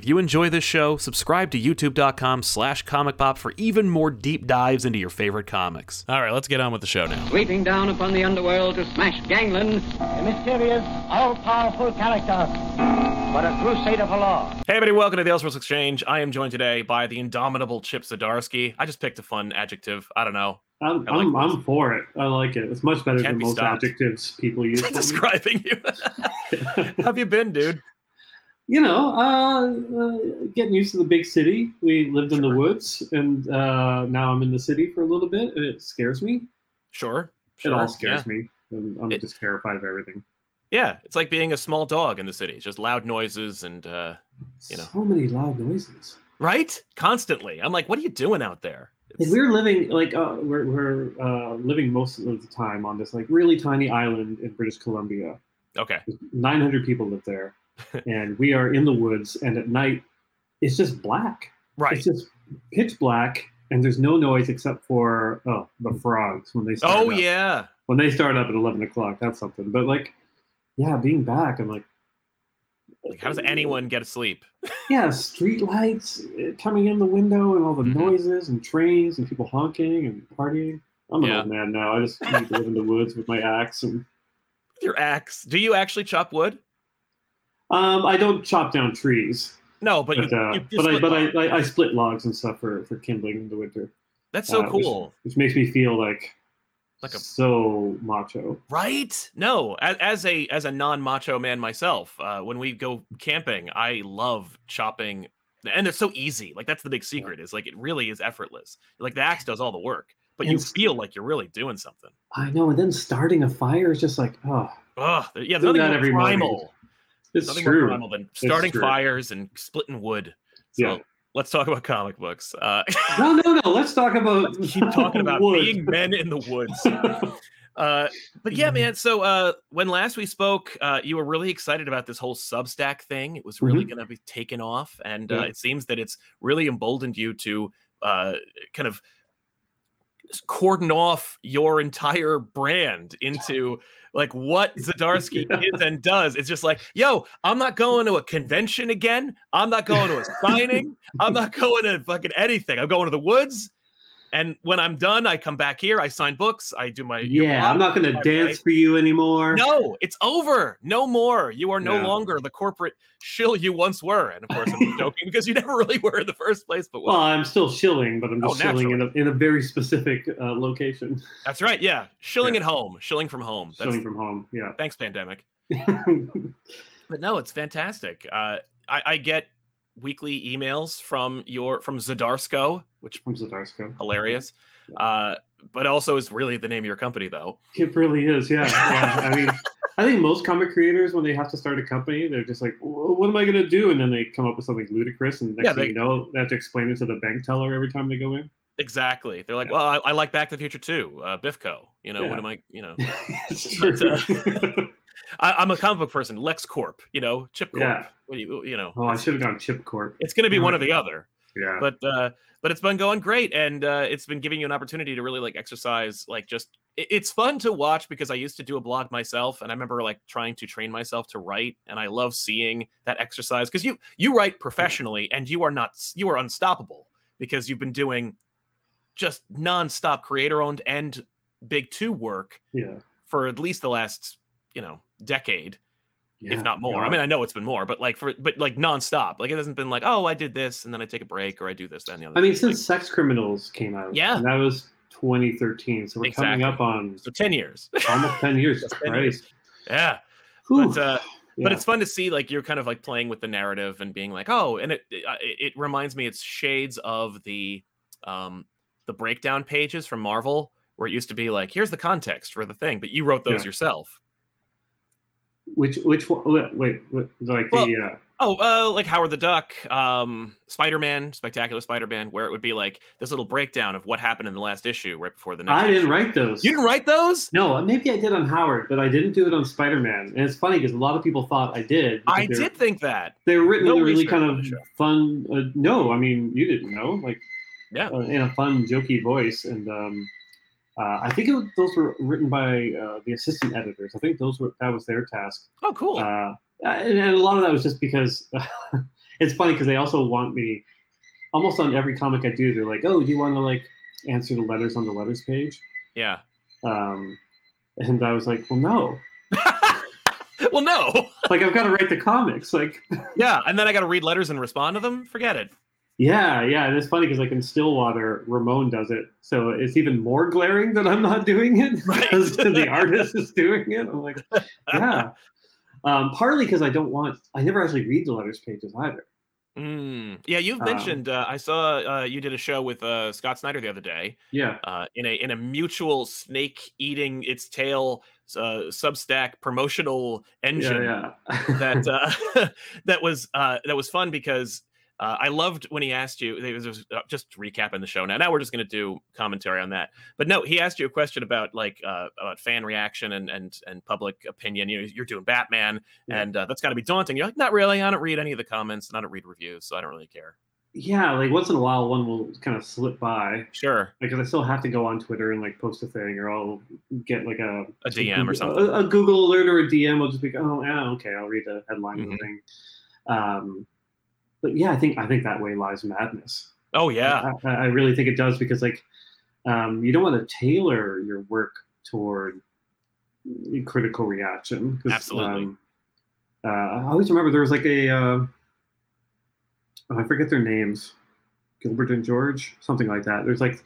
If you enjoy this show, subscribe to youtube.com slash comicpop for even more deep dives into your favorite comics. All right, let's get on with the show now. sweeping down upon the underworld to smash gangland. A mysterious, all-powerful character, but a crusader for law. Hey everybody, welcome to the Elseworlds Exchange. I am joined today by the indomitable Chip Zdarsky. I just picked a fun adjective. I don't know. I'm, I like I'm. I'm for it. I like it. It's much better Can't than be most stopped. adjectives people use. Describing you. How have you been, dude? You know, uh, uh, getting used to the big city. We lived in the woods, and uh, now I'm in the city for a little bit. and It scares me. Sure. It all scares yeah. me. And I'm It- just terrified of everything. Yeah, it's like being a small dog in the city. It's just loud noises and uh You know. so many loud noises. right? Constantly. I'm like, what are you doing out there? We're living like uh, we're we're uh, living most of the time on this like really tiny island in British Columbia. okay. 900 people live there, and we are in the woods. And at night, it's just black. Right. It's just pitch black, and there's no noise except for oh the frogs when they start. Oh up. yeah. when they start up at 11 o'clock. That's something. But like, yeah, being back, I'm like, Like, how does anyone get asleep? yeah, street lights uh, coming in the window and all the Mhm. noises and trains and people honking and partying. I'm an Yeah. old man now. I just need to live in the woods with my axe and. Your axe. Do you actually chop wood? Um, I don't chop down trees, No, but, but you, uh, you, you but I split but logs. I, I I split logs and stuff for for kindling in the winter. That's so uh, cool. which makes me feel like Like a so macho. Right? No, as, as a as a non-macho man myself, uh, when we go camping, I love chopping, and it's so easy. Like that's the big secret is like it really is effortless. Like the axe does all the work, but you And s- feel like you're really doing something. I know, and then starting a fire is just like, oh, Ugh, yeah, Do nothing more every morning. It's Nothing more primal than starting fires and splitting wood. So Yeah. let's talk about comic books. Uh, No, no, no. Let's talk about let's keep talking about wood. being men in the woods. Uh, but yeah, man. So uh, when last we spoke, uh, you were really excited about this whole Substack thing. It was really Mhm. going to be taken off, and uh, it seems that it's really emboldened you to uh, kind of cordon off your entire brand into like what Zdarsky Yeah. is and does. It's just like, yo, I'm not going to a convention again. I'm not going to a signing. I'm not going to fucking anything. I'm going to the woods. And when I'm done, I come back here. I sign books. I do my yeah, I'm not going to dance write- for you anymore. No, it's over. No more. You are no Yeah. longer the corporate shill you once were. And of course, I'm joking because you never really were in the first place. But Well, I'm still shilling, but I'm Oh, just shilling in a, in a very specific uh, location. that's right. Yeah, shilling Yeah. at home, shilling from home. That's, Shilling from home. Yeah. thanks, pandemic. But no, it's fantastic. Uh, I, I get weekly emails from your from Zdarsco, which from Zdarsco. hilarious. Uh, but also is really the name of your company, though. It really is. Yeah. yeah. I mean, I think most comic creators, when they have to start a company, they're just like, "Wh- "What am I going to do?" And then they come up with something ludicrous, and next Yeah, thing they- you know, they have to explain it to the bank teller every time they go in. Exactly. They're like, Yeah. well, I, I like Back to the Future too. Uh, Biffco. You know, Yeah. what am I? You know, But, true. I, I'm a comic book person. Lex Corp. You know, Chip Corp. Yeah. You, you know, oh, I should have gone Chip Corp. it's going to be one or the other. Yeah. But uh, but it's been going great, and uh, it's been giving you an opportunity to really like exercise, like just. it- It's fun to watch because I used to do a blog myself, and I remember like trying to train myself to write, and I love seeing that exercise because you you write professionally, and you are not you are unstoppable because you've been doing just nonstop creator owned and big two work yeah. for at least the last you know decade yeah. if not more. I mean, I know it's been more, but like for but like nonstop. Like it hasn't been like, oh, I did this and then I take a break or I do this, then the other. I mean, thing. since Sex Criminals came out, Yeah. and that was 2013, so we're coming up on so ten years. almost 10 years. 10 yeah, Whew. but uh, but it's fun to see like you're kind of like playing with the narrative and being like, oh, and it it, uh, it reminds me it's shades of the um the breakdown pages from Marvel where it used to be like, here's the context for the thing, but you wrote those Yeah. yourself. Which which one? Wait, wait, like Well, the uh, Oh, uh, like Howard the Duck, um, Spider Man, Spectacular Spider Man, where it would be like this little breakdown of what happened in the last issue right before the next. I didn't issue. write those. You didn't write those? No, maybe I did on Howard, but I didn't do it on Spider Man. And it's funny because a lot of people thought I did. I did think that. They were written No in a really kind of fun. Uh, no, I mean you didn't know, like Yeah. uh, in a fun, jokey voice, and um, uh, I think it was, those were written by uh, the assistant editors. I think those were that was their task. Oh, cool. Uh, and, and a lot of that was just because it's funny because they also want me almost on every comic I do. They're like, "Oh, do you want to like answer the letters on the letters page?" Yeah. Um, and I was like, "Well, no. well, no. Like I've got to write the comics. Like, yeah, and then I got to read letters and respond to them. Forget it. Yeah, yeah." And it's funny because like in Stillwater, Ramon does it, so it's even more glaring that I'm not doing it Right. because the artist is doing it. I'm like, yeah. Um, partly because I don't want. I never actually read the letters pages either. Mm. Yeah, you've Um, mentioned. Uh, I saw uh, you did a show with uh, Scott Snyder the other day. Yeah. uh, in a in a mutual snake eating its tail uh, Substack promotional engine Yeah, yeah. that uh, that was uh, that was fun because uh, I loved when he asked you. It was just, uh, just recapping the show now. Now we're just going to do commentary on that. But no, he asked you a question about like uh, about fan reaction and and and public opinion. You know, you're doing Batman, Yeah. and uh, that's got to be daunting. You're like, not really. I don't read any of the comments, and I don't read reviews, so I don't really care. yeah, like once in a while, one will kind of slip by. Sure, Because I still have to go on Twitter and like post a thing, or I'll get like a a DM or something. A, a Google alert or a DM. I'll just be, oh, yeah, okay, I'll read the headline of the Mhm. thing. Um, but yeah, I think I think that way lies madness. Oh yeah, I, I really think it does because like um, you don't want to tailor your work toward critical reaction. Absolutely. Um, uh, I always remember there was like a uh, oh, I forget their names, Gilbert and George, something like that. There's like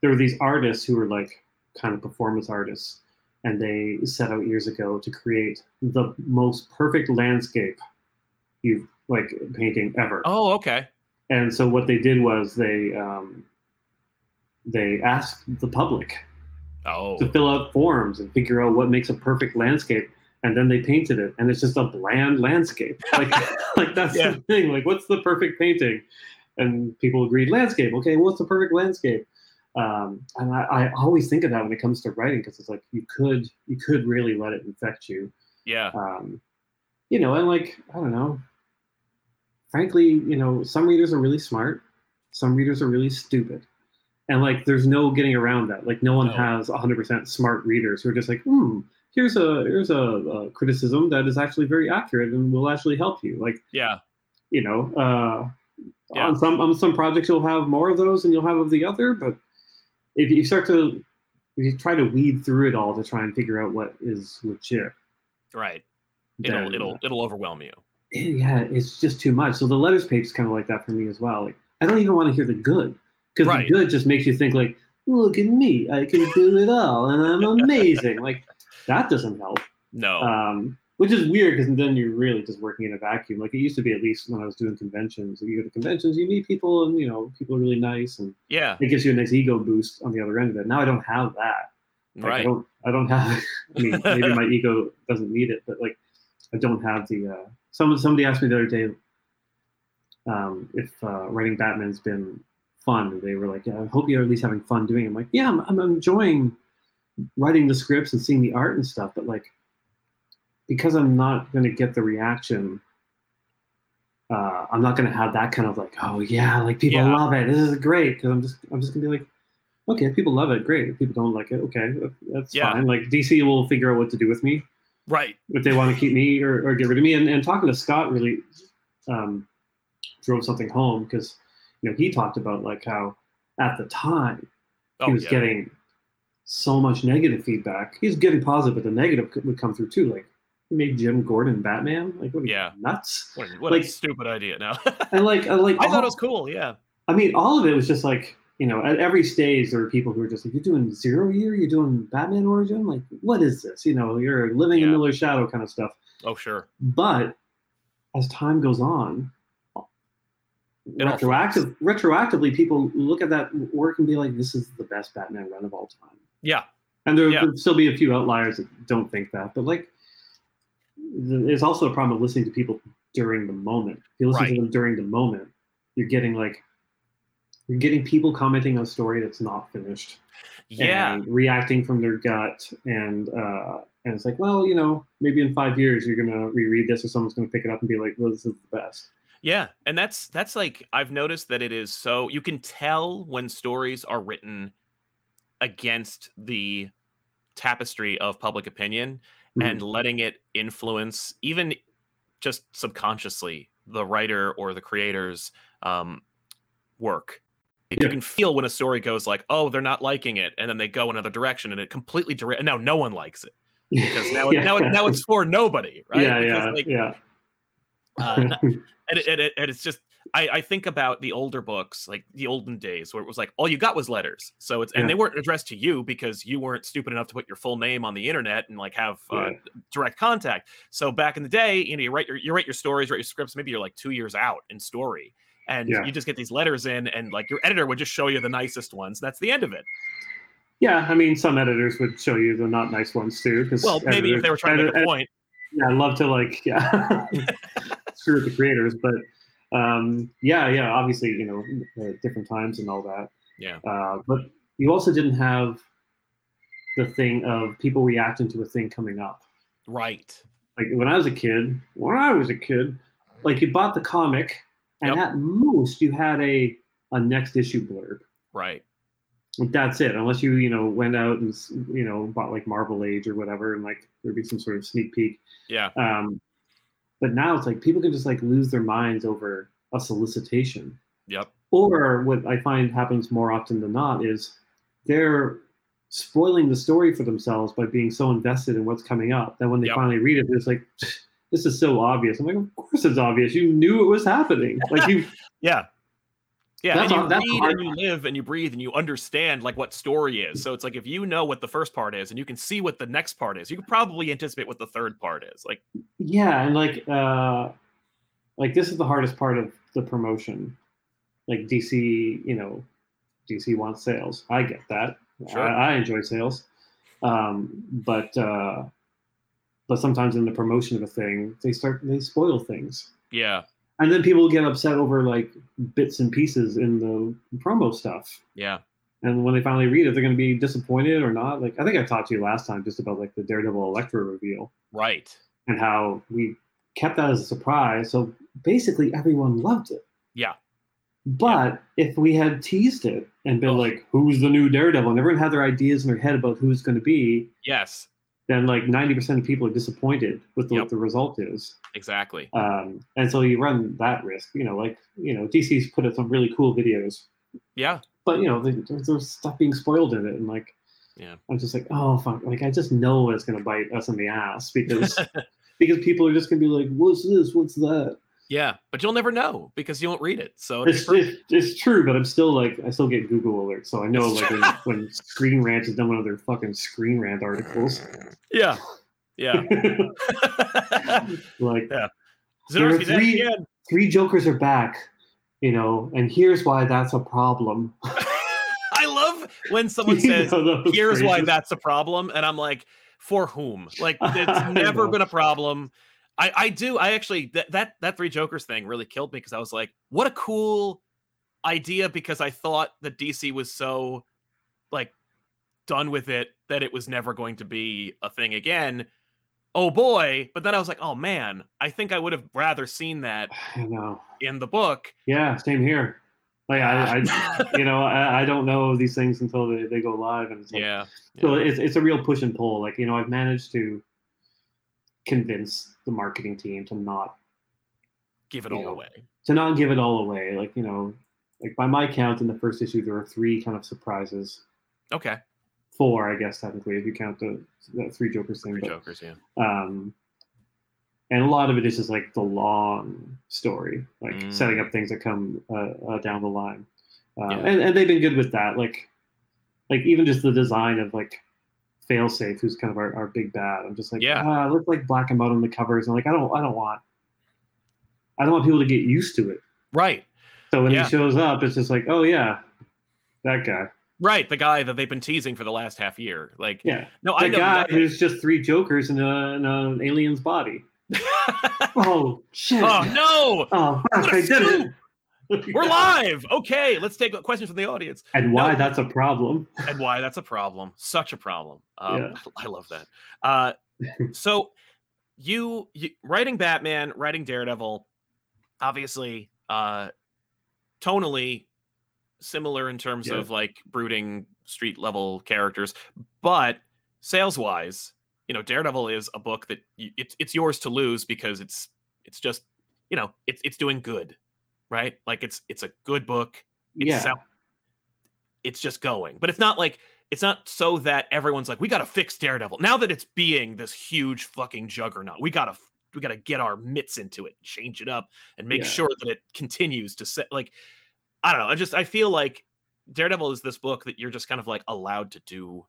there were these artists who were like kind of performance artists, and they set out years ago to create the most perfect landscape you've like painting ever. Oh okay. And so what they did was they um, they asked the public Oh to fill out forms and figure out what makes a perfect landscape, and then they painted it, and it's just a bland landscape. Like like that's Yeah. the thing. Like what's the perfect painting? And people agreed landscape. Okay, what's the perfect landscape? Um, and I, I always think of that when it comes to writing because it's like you could you could really let it infect you yeah. um, you know, and like I don't know. Frankly, you know, some readers are really smart, some readers are really stupid, and like there's no getting around that. Like no one No. has 100% smart readers who are just like, hmm, here's a here's a, a criticism that is actually very accurate and will actually help you. Like Yeah. you know, uh, Yeah. on some on some projects you'll have more of those and you'll have of the other, but if you start to if you try to weed through it all to try and figure out what is legit, Right. It'll then, it'll it'll overwhelm you. Yeah, it's just too much. So the letters page is kind of like that for me as well. Like I don't even want to hear the good because Right. the good just makes you think like, look at me, I can do it all, and I'm amazing. like that doesn't help. No. Um, which is weird because then you're really just working in a vacuum. Like it used to be at least when I was doing conventions. You go to conventions, you meet people, and you know people are really nice, and yeah. it gives you a nice ego boost on the other end of it. Now I don't have that. Like, I Right. don't. I don't have. I mean, maybe my ego doesn't need it, but like, I don't have the. Uh, some somebody asked me the other day um, if uh, writing Batman's been fun. They were like, "Yeah, I hope you're at least having fun doing." it. I'm like, "Yeah, I'm, I'm enjoying writing the scripts and seeing the art and stuff, but like, because I'm not going to get the reaction." Uh, I'm not going to have that kind of like, oh yeah, like people Yeah. love it. This is great because I'm just, I'm just going to be like, okay, people love it, great. If people don't like it, okay, that's Yeah. fine. Like DC will figure out what to do with me Right. if they want to keep me or, or get rid of me. And, and talking to Scott really um, drove something home because you know he talked about like how at the time Oh he was yeah. getting so much negative feedback. He was getting positive, but the negative would come through too. Like he made Jim Gordon Batman. Like what? Are you, Yeah. nuts. What, a- what a like- stupid idea. Now. And like, uh, like I thought it was cool. Yeah. I mean, all of it was just like, you know, at every stage there are people who are just like, "You're doing Zero Year, you're doing Batman Origin, like, what is this?" You know, you're living in Yeah. Miller's shadow kind of stuff. Oh sure. But as time goes on, It all retroactive, retroactively, people look at that work and be like, "This is the best Batman run of all time." Yeah. And there Yeah. will still be a few outliers that don't think that, but like, th- there's also a problem of listening to people during the moment. If you listen Right. to them during the moment, you're getting like, you're getting people commenting on a story that's not finished Yeah. and reacting from their gut, and uh, and it's like, well, you know, maybe in five years you're gonna reread this, or someone's gonna pick it up and be like, well, this is the best. Yeah, and that's that's like I've noticed that it is so you can tell when stories are written against the tapestry of public opinion Mhm. and letting it influence even just subconsciously the writer or the creators um, work. Yeah. You can feel when a story goes like, "Oh, they're not liking it," and then they go another direction, and it completely direct. Now no one likes it because now yeah. now now it's for nobody, right? yeah, because, yeah, like, yeah. uh, and, it, and, it, and it's just I, I think about the older books like the olden days where it was like all you got was letters so it's and Yeah. they weren't addressed to you because you weren't stupid enough to put your full name on the internet and like have uh, direct contact so back in the day you know you write your you write your stories write your scripts maybe you're like two years out in story and Yeah. you just get these letters in and like your editor would just show you the nicest ones that's the end of it Yeah, I mean, some editors would show you the not nice ones too. Because well maybe if they were trying to make a point yeah, I love to like yeah screw with the creators, but um, yeah, yeah, obviously you know uh, different times and all that. yeah Uh, but you also didn't have the thing of people reacting to a thing coming up. right Like when I was a kid, when I was a kid, like you bought the comic, and Yep. at most you had a a next issue blurb. right That's it, unless you you know went out and you know bought like Marvel Age or whatever, and like there'd be some sort of sneak peek. yeah Um, but now it's like people can just like lose their minds over a solicitation. yep Or what I find happens more often than not is they're spoiling the story for themselves by being so invested in what's coming up that when they Yep. finally read it, it's like, this is so obvious. I'm like, of course it's obvious. You knew it was happening. Like you, Yeah. Yeah, That's and you read and you live and you breathe and you understand like what story is. So it's like if you know what the first part is and you can see what the next part is, you can probably anticipate what the third part is. Like, yeah, and like, uh, like this is the hardest part of the promotion. Like DC, you know, DC wants sales. I get that. Sure. I, I enjoy sales, um, but uh, but sometimes in the promotion of a thing, they start they spoil things, yeah, and then people get upset over like bits and pieces in the promo stuff. yeah, And when they finally read it, they're going to be disappointed or not. Like I think I talked to you last time just about like the Daredevil Elektra reveal right. and how we kept that as a surprise. So basically, everyone loved it. Yeah. But if we had teased it and been Ugh. like, "Who's the new Daredevil?" and everyone had their ideas in their head about who's going to be, Yes, then like ninety percent of people are disappointed with the, Yep. what the result is. exactly. Um, and so you run that risk. You know, like you know, DC's put out some really cool videos, Yeah, but you know, there's, there's stuff being spoiled in it, and like, Yeah. I'm just like, oh fuck, like I just know it's going to bite us in the ass because because people are just going to be like, what's this? What's that? Yeah, but you'll never know because you won't read it. So It's, it's, it's true, but I'm still like I still get Google alerts, so I know like when, when Screen Rant has done one of their fucking Screen Rant articles, yeah, yeah. like Yeah. There are Zdarsky's at it three- again. three Jokers are back, you know, and here's why that's a problem. I love when someone You says, know those here's why that's a problem and i'm like for whom like it's never know. been a problem i i do i actually that that, that three jokers thing really killed me because i was like what a cool idea because i thought that dc was so like done with it that it was never going to be a thing again oh boy but then i was like oh man i think i would have rather seen that in the book Yeah, same here. Like I, I you know, I, I don't know these things until they, they go live, and it's like, yeah So it's it's a real push and pull. Like you know, I've managed to convince the marketing team to not give it all know, away to not give it all away. Like you know, like by my count, in the first issue, there were three kind of surprises. okay Four, I guess, technically, if you count the, the three Jokers thing. three But, jokers yeah um, and a lot of it is just like the long story, like Mm. setting up things that come uh, uh, down the line. Uh, Yeah. and, and they've been good with that. Like, like even just the design of like Failsafe, who's kind of our, our big bad. I'm just like, Yeah. ah, look like black and white on the covers, and like I don't, I don't want, I don't want people to get used to it. right So when Yeah. he shows up, it's just like, oh yeah, that guy. Right, the guy that they've been teasing for the last half year. Like, Yeah, no, the I know. guy who's just three jokers in, a, in an alien's body. Oh shit! oh no, Oh, fuck, What did it. we're live. Okay, let's take questions from the audience And why No. that's a problem. and why that's a problem. Such a problem. Um, Yeah. I love that. Uh, so you, you writing Batman, writing Daredevil, obviously, uh, tonally similar in terms Yeah. of like brooding street level characters, but sales wise, you know, Daredevil is a book that you, it's it's yours to lose because it's it's just you know, it's it's doing good, right? Like it's it's a good book. It's yeah. sell- it's just going. But it's not like it's not so that everyone's like, we gotta fix Daredevil. Now that it's being this huge fucking juggernaut, we gotta we gotta get our mitts into it, change it up, and make Yeah. sure that it continues to set like I don't know. I just I feel like Daredevil is this book that you're just kind of like allowed to do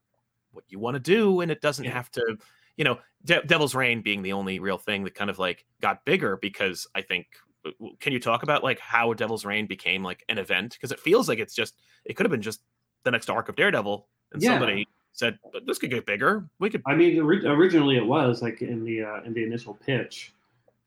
what you want to do, and it doesn't Yeah. have to, you know, De- Devil's Reign being the only real thing that kind of like got bigger because I think. Can you talk about like how Devil's Reign became like an event? Because it feels like it's just it could have been just the next arc of Daredevil, and Yeah. somebody said "But this could get bigger. We could, I mean, ori- originally it was like in the uh, in the initial pitch,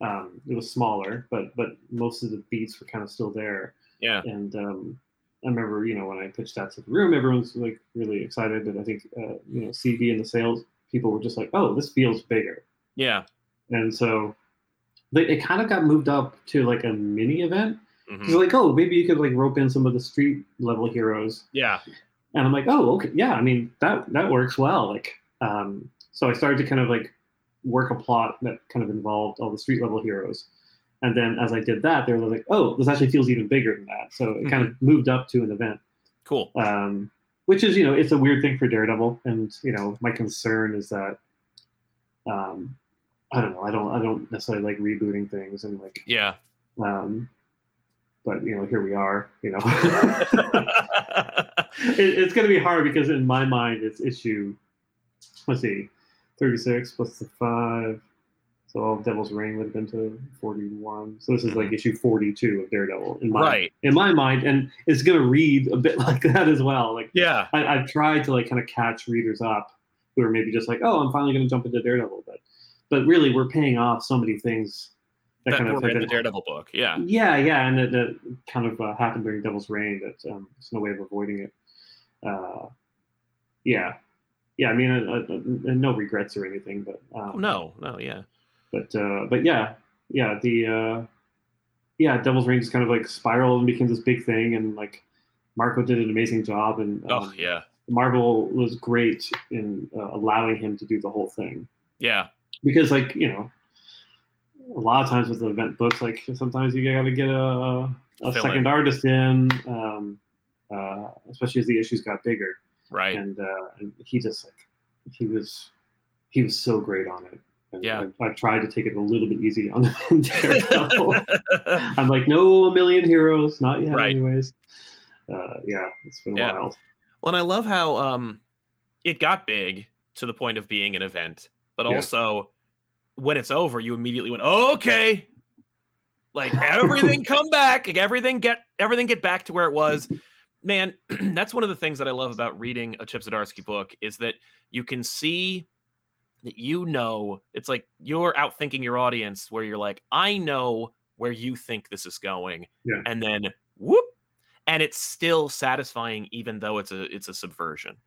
um, it was smaller, but but most of the beats were kind of still there. yeah, And um, I remember, you know, when I pitched that to the room, everyone's like really excited. But I think, uh, you know, CB and the sales people were just like, "Oh, this feels bigger," yeah, and so they, it kind of got moved up to like a mini event. mhm, It's like, oh, maybe you could like rope in some of the street level heroes yeah, and I'm like, oh, okay, yeah. I mean, that that works well. Like, um, so I started to kind of like work a plot that kind of involved all the street level heroes, and then as I did that, they were like, oh, this actually feels even bigger than that. So it kind of moved up to an event, cool. um, which is you know, it's a weird thing for Daredevil, and you know, my concern is that, um, I don't know, I don't, I don't necessarily like rebooting things and like, Yeah, um, but you know, here we are, you know. it, it's going to be hard because in my mind it's issue let's see 36 plus the 5 so all of devil's reign would have been to 41 so this is like issue 42 of daredevil in my right. in my mind and it's going to read a bit like that as well. Like Yeah, I, i've tried to like kind of catch readers up who are maybe just like oh i'm finally going to jump into daredevil but but really we're paying off so many things that, that kind of in the Daredevil book. Yeah, yeah, yeah, and that, that kind of uh, happened during Devil's Reign. That um, there's no way of avoiding it. Uh, yeah, yeah. I mean, uh, uh, uh, no regrets or anything, but um, Oh, no, no, yeah, but uh, but yeah, yeah. The uh, yeah, Devil's Reign just kind of like spiraled and became this big thing, and like Marco did an amazing job, and um, oh yeah, Marvel was great in uh, allowing him to do the whole thing yeah, because like you know a lot of times with the event books like sometimes you gotta get a, a second artist in um, uh, especially as the issues got bigger right. and, uh, and he just like he was he was so great on it and Yeah. I, I tried to take it a little bit easy on Daredevil. I'm like no a million heroes not yet Right. anyways uh, yeah it's been Yeah. wild Well, and I love how um it got big to the point of being an event, but Yeah. also when it's over, you immediately went, okay. Like everything come back, like everything get everything get back to where it was. Man, that's one of the things that I love about reading a Chip Zdarsky book is that you can see that you know it's like you're outthinking your audience where you're like, I know where you think this is going. Yeah. And then whoop. And it's still satisfying even though it's a it's a subversion.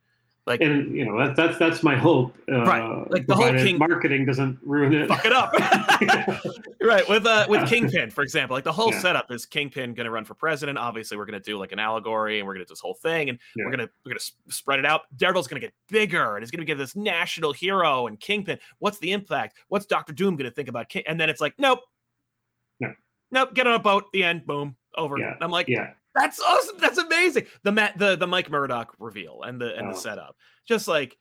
Like and you know that, that's that's my hope uh, Right. Like the whole King- marketing doesn't ruin it fuck it up. right. With uh with Kingpin, for example. Like the whole Yeah. setup is Kingpin gonna run for president. Obviously, we're gonna do like an allegory and we're gonna do this whole thing and Yeah. we're gonna we're gonna s- spread it out. Daredevil's gonna get bigger and it's gonna get this national hero and Kingpin. What's the impact? What's Doctor Doom gonna think about King? And then it's like, nope. No. Nope, get on a boat, the end, boom, over. Yeah. I'm like, yeah that's awesome. That's amazing. The Matt, the the Mike Murdock reveal and the and Oh. the setup, just like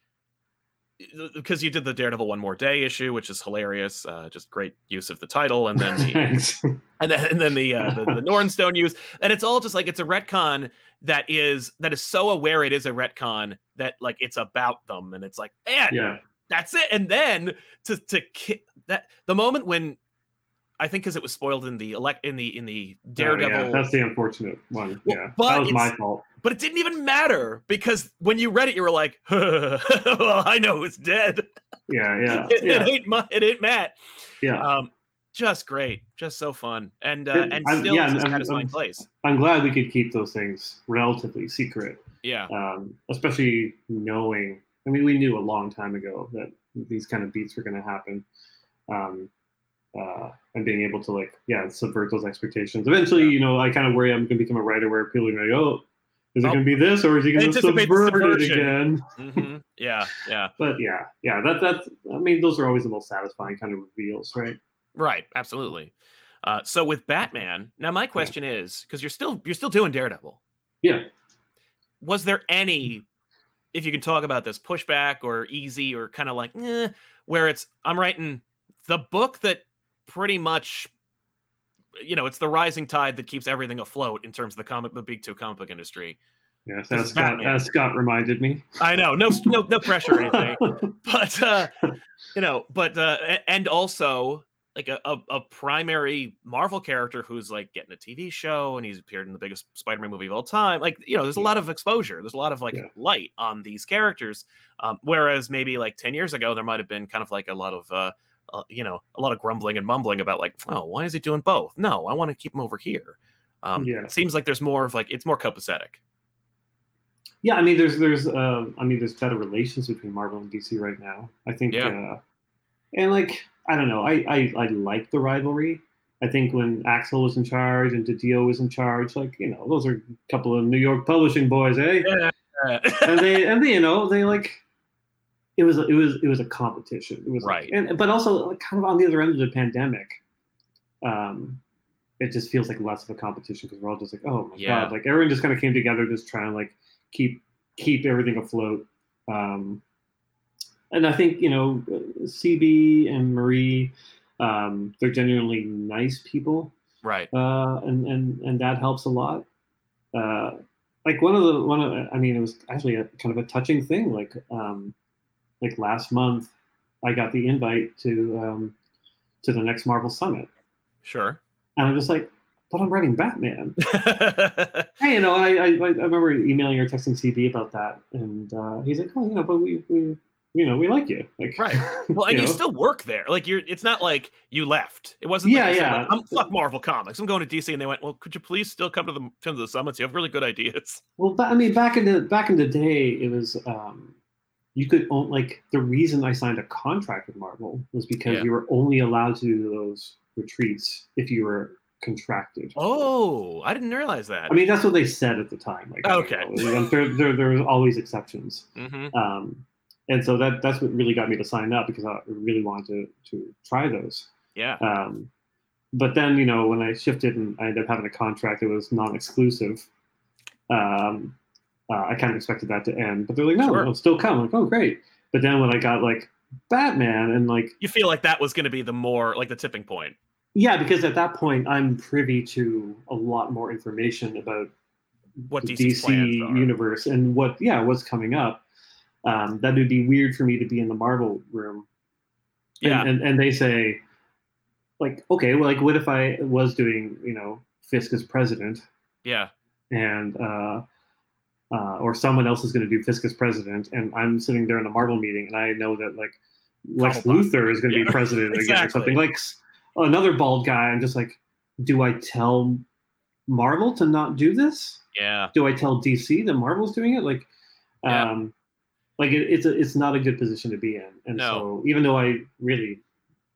because you did the Daredevil One More Day issue, which is hilarious. Uh, just great use of the title, and then the, and then and then the, uh, the the Nornstone use, and it's all just like it's a retcon that is that is so aware it is a retcon that like it's about them, and it's like man, yeah that's it. And then to to ki- that the moment when I think because it was spoiled in the elect in the in the Oh, Daredevil yeah, that's the unfortunate one. Well, yeah, but that was my fault. but it didn't even matter because when you read it, you were like, "Well, I know who's dead. Yeah, yeah, it, yeah, ain't my, it ain't Matt." yeah. Um, just great, just so fun, and uh, It- and I'm- still yeah, it's a I'm- I'm- place. I'm glad we could keep those things relatively secret, Yeah, um, especially knowing. I mean, we knew a long time ago that these kind of beats were going to happen, um, uh, and being able to like, yeah, subvert those expectations. Eventually, Yeah. you know, I kind of worry I'm going to become a writer where people are going to go, "Oh, is it Oh. going to be this, or is he going to subvert it subversion. again?" hmm yeah, yeah, But yeah, yeah, that that's. I mean, those are always the most satisfying kind of reveals, right? right, absolutely. Uh, so with Batman, now my question is because you're still you're still doing Daredevil. Yeah. Was there any, if you can talk about this, pushback or easy or kind of like, eh, where it's I'm writing the book that pretty much, you know, it's the rising tide that keeps everything afloat in terms of the comic, the big two comic book industry. Yes, This as Scott, as Scott reminded me. I know, no, no, no pressure or anything. but uh you know but uh and also like a, a, a primary marvel character who's like getting a tv show and he's appeared in the biggest spider-man movie of all time like you know there's a lot of exposure there's a lot of like Yeah. light on these characters um, whereas maybe like 10 years ago there might have been kind of like a lot of uh, uh you know a lot of grumbling and mumbling about like oh why is he doing both no i want to keep him over here um Yeah. it seems like there's more of like it's more copacetic Yeah, I mean, there's there's uh, I mean, there's better relations between Marvel and DC right now. I think, Yeah. uh, and like I don't know, I, I I like the rivalry. I think when Axel was in charge and Didio was in charge, like you know, those are a couple of New York publishing boys, eh? Yeah. and they and they, you know, they like it was it was it was a competition. It was like- Right. and but also kind of on the other end of the pandemic. Um, it just feels like less of a competition because we're all just like, oh my Yeah. god, like everyone just kind of came together, just trying to like keep keep everything afloat. Um, and I think you know, CB and Marie, um, they're genuinely nice people, right uh, and and and that helps a lot. Uh, like one of the one of I mean, it was actually a kind of a touching thing. Like um, like last month, I got the invite to um, to the next Marvel Summit, sure and I'm just like, but I'm writing Batman. Hey, you know, I, I, I remember emailing or texting CB about that, and uh, he's like, "Oh, you know, but we, we, you know, we like you." Like, Right. Well, and you, know? still work there. Like you're. It's not like you left. It wasn't. Yeah, like you yeah. like, I'm fuck Marvel Comics. I'm going to DC, and they went, "Well, could you please still come to the come to the summits? You have really good ideas." Well, I mean, back in the back in the day, it was um, you could own like the reason I signed a contract with Marvel was because Yeah. you were only allowed to do those retreats if you were contracted. Oh, I didn't realize that. I mean, that's what they said at the time. Like, Okay. know. there, there, there was always exceptions. hmm Um, and so that that's what really got me to sign up because I really wanted to to try those. Yeah. Um, but then you know when I shifted and I ended up having a contract it was non-exclusive, um, uh, I kind of expected that to end. But they're like, no, Sure. it'll still come. I'm like, oh, great. But then when I got like Batman and like, You feel like that was going to be the more like the tipping point. yeah, because at that point I'm privy to a lot more information about What the DC's DC universe and what yeah what's coming up. Um, that would be weird for me to be in the Marvel room and, Yeah. and and they say like okay well like what if i was doing you know fisk as president yeah. and uh, uh, or someone else is going to do fisk as president and i'm sitting there in a marvel meeting and i know that like lex luthor is going to Yeah, be president again or something like another bald guy i'm just like do i tell marvel to not do this Yeah. do I tell DC that Marvel's doing it? Like, Yeah. um, like it, it's a, it's not a good position to be in. And No. so even though I really,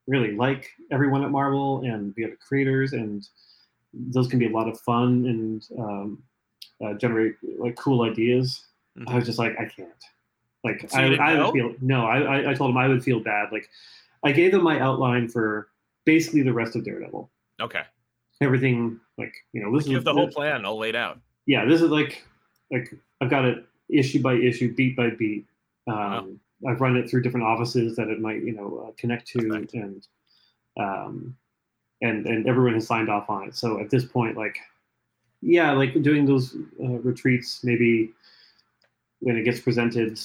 really like everyone at Marvel and the other creators, and those can be a lot of fun and um, uh, generate like cool ideas, I was just like, I can't. Like, So I, I would feel no. I, I I told him I would feel bad. Like, I gave them my outline for basically the rest of Daredevil. Okay. Everything like you know this You is the whole this- plan all laid out. yeah, this is like like I've got it issue by issue, beat by beat. Um, Wow. I've run it through different offices that it might you know uh, connect to, Perfect. and um, and and everyone has signed off on it. So at this point, like yeah, like doing those uh, retreats, maybe when it gets presented.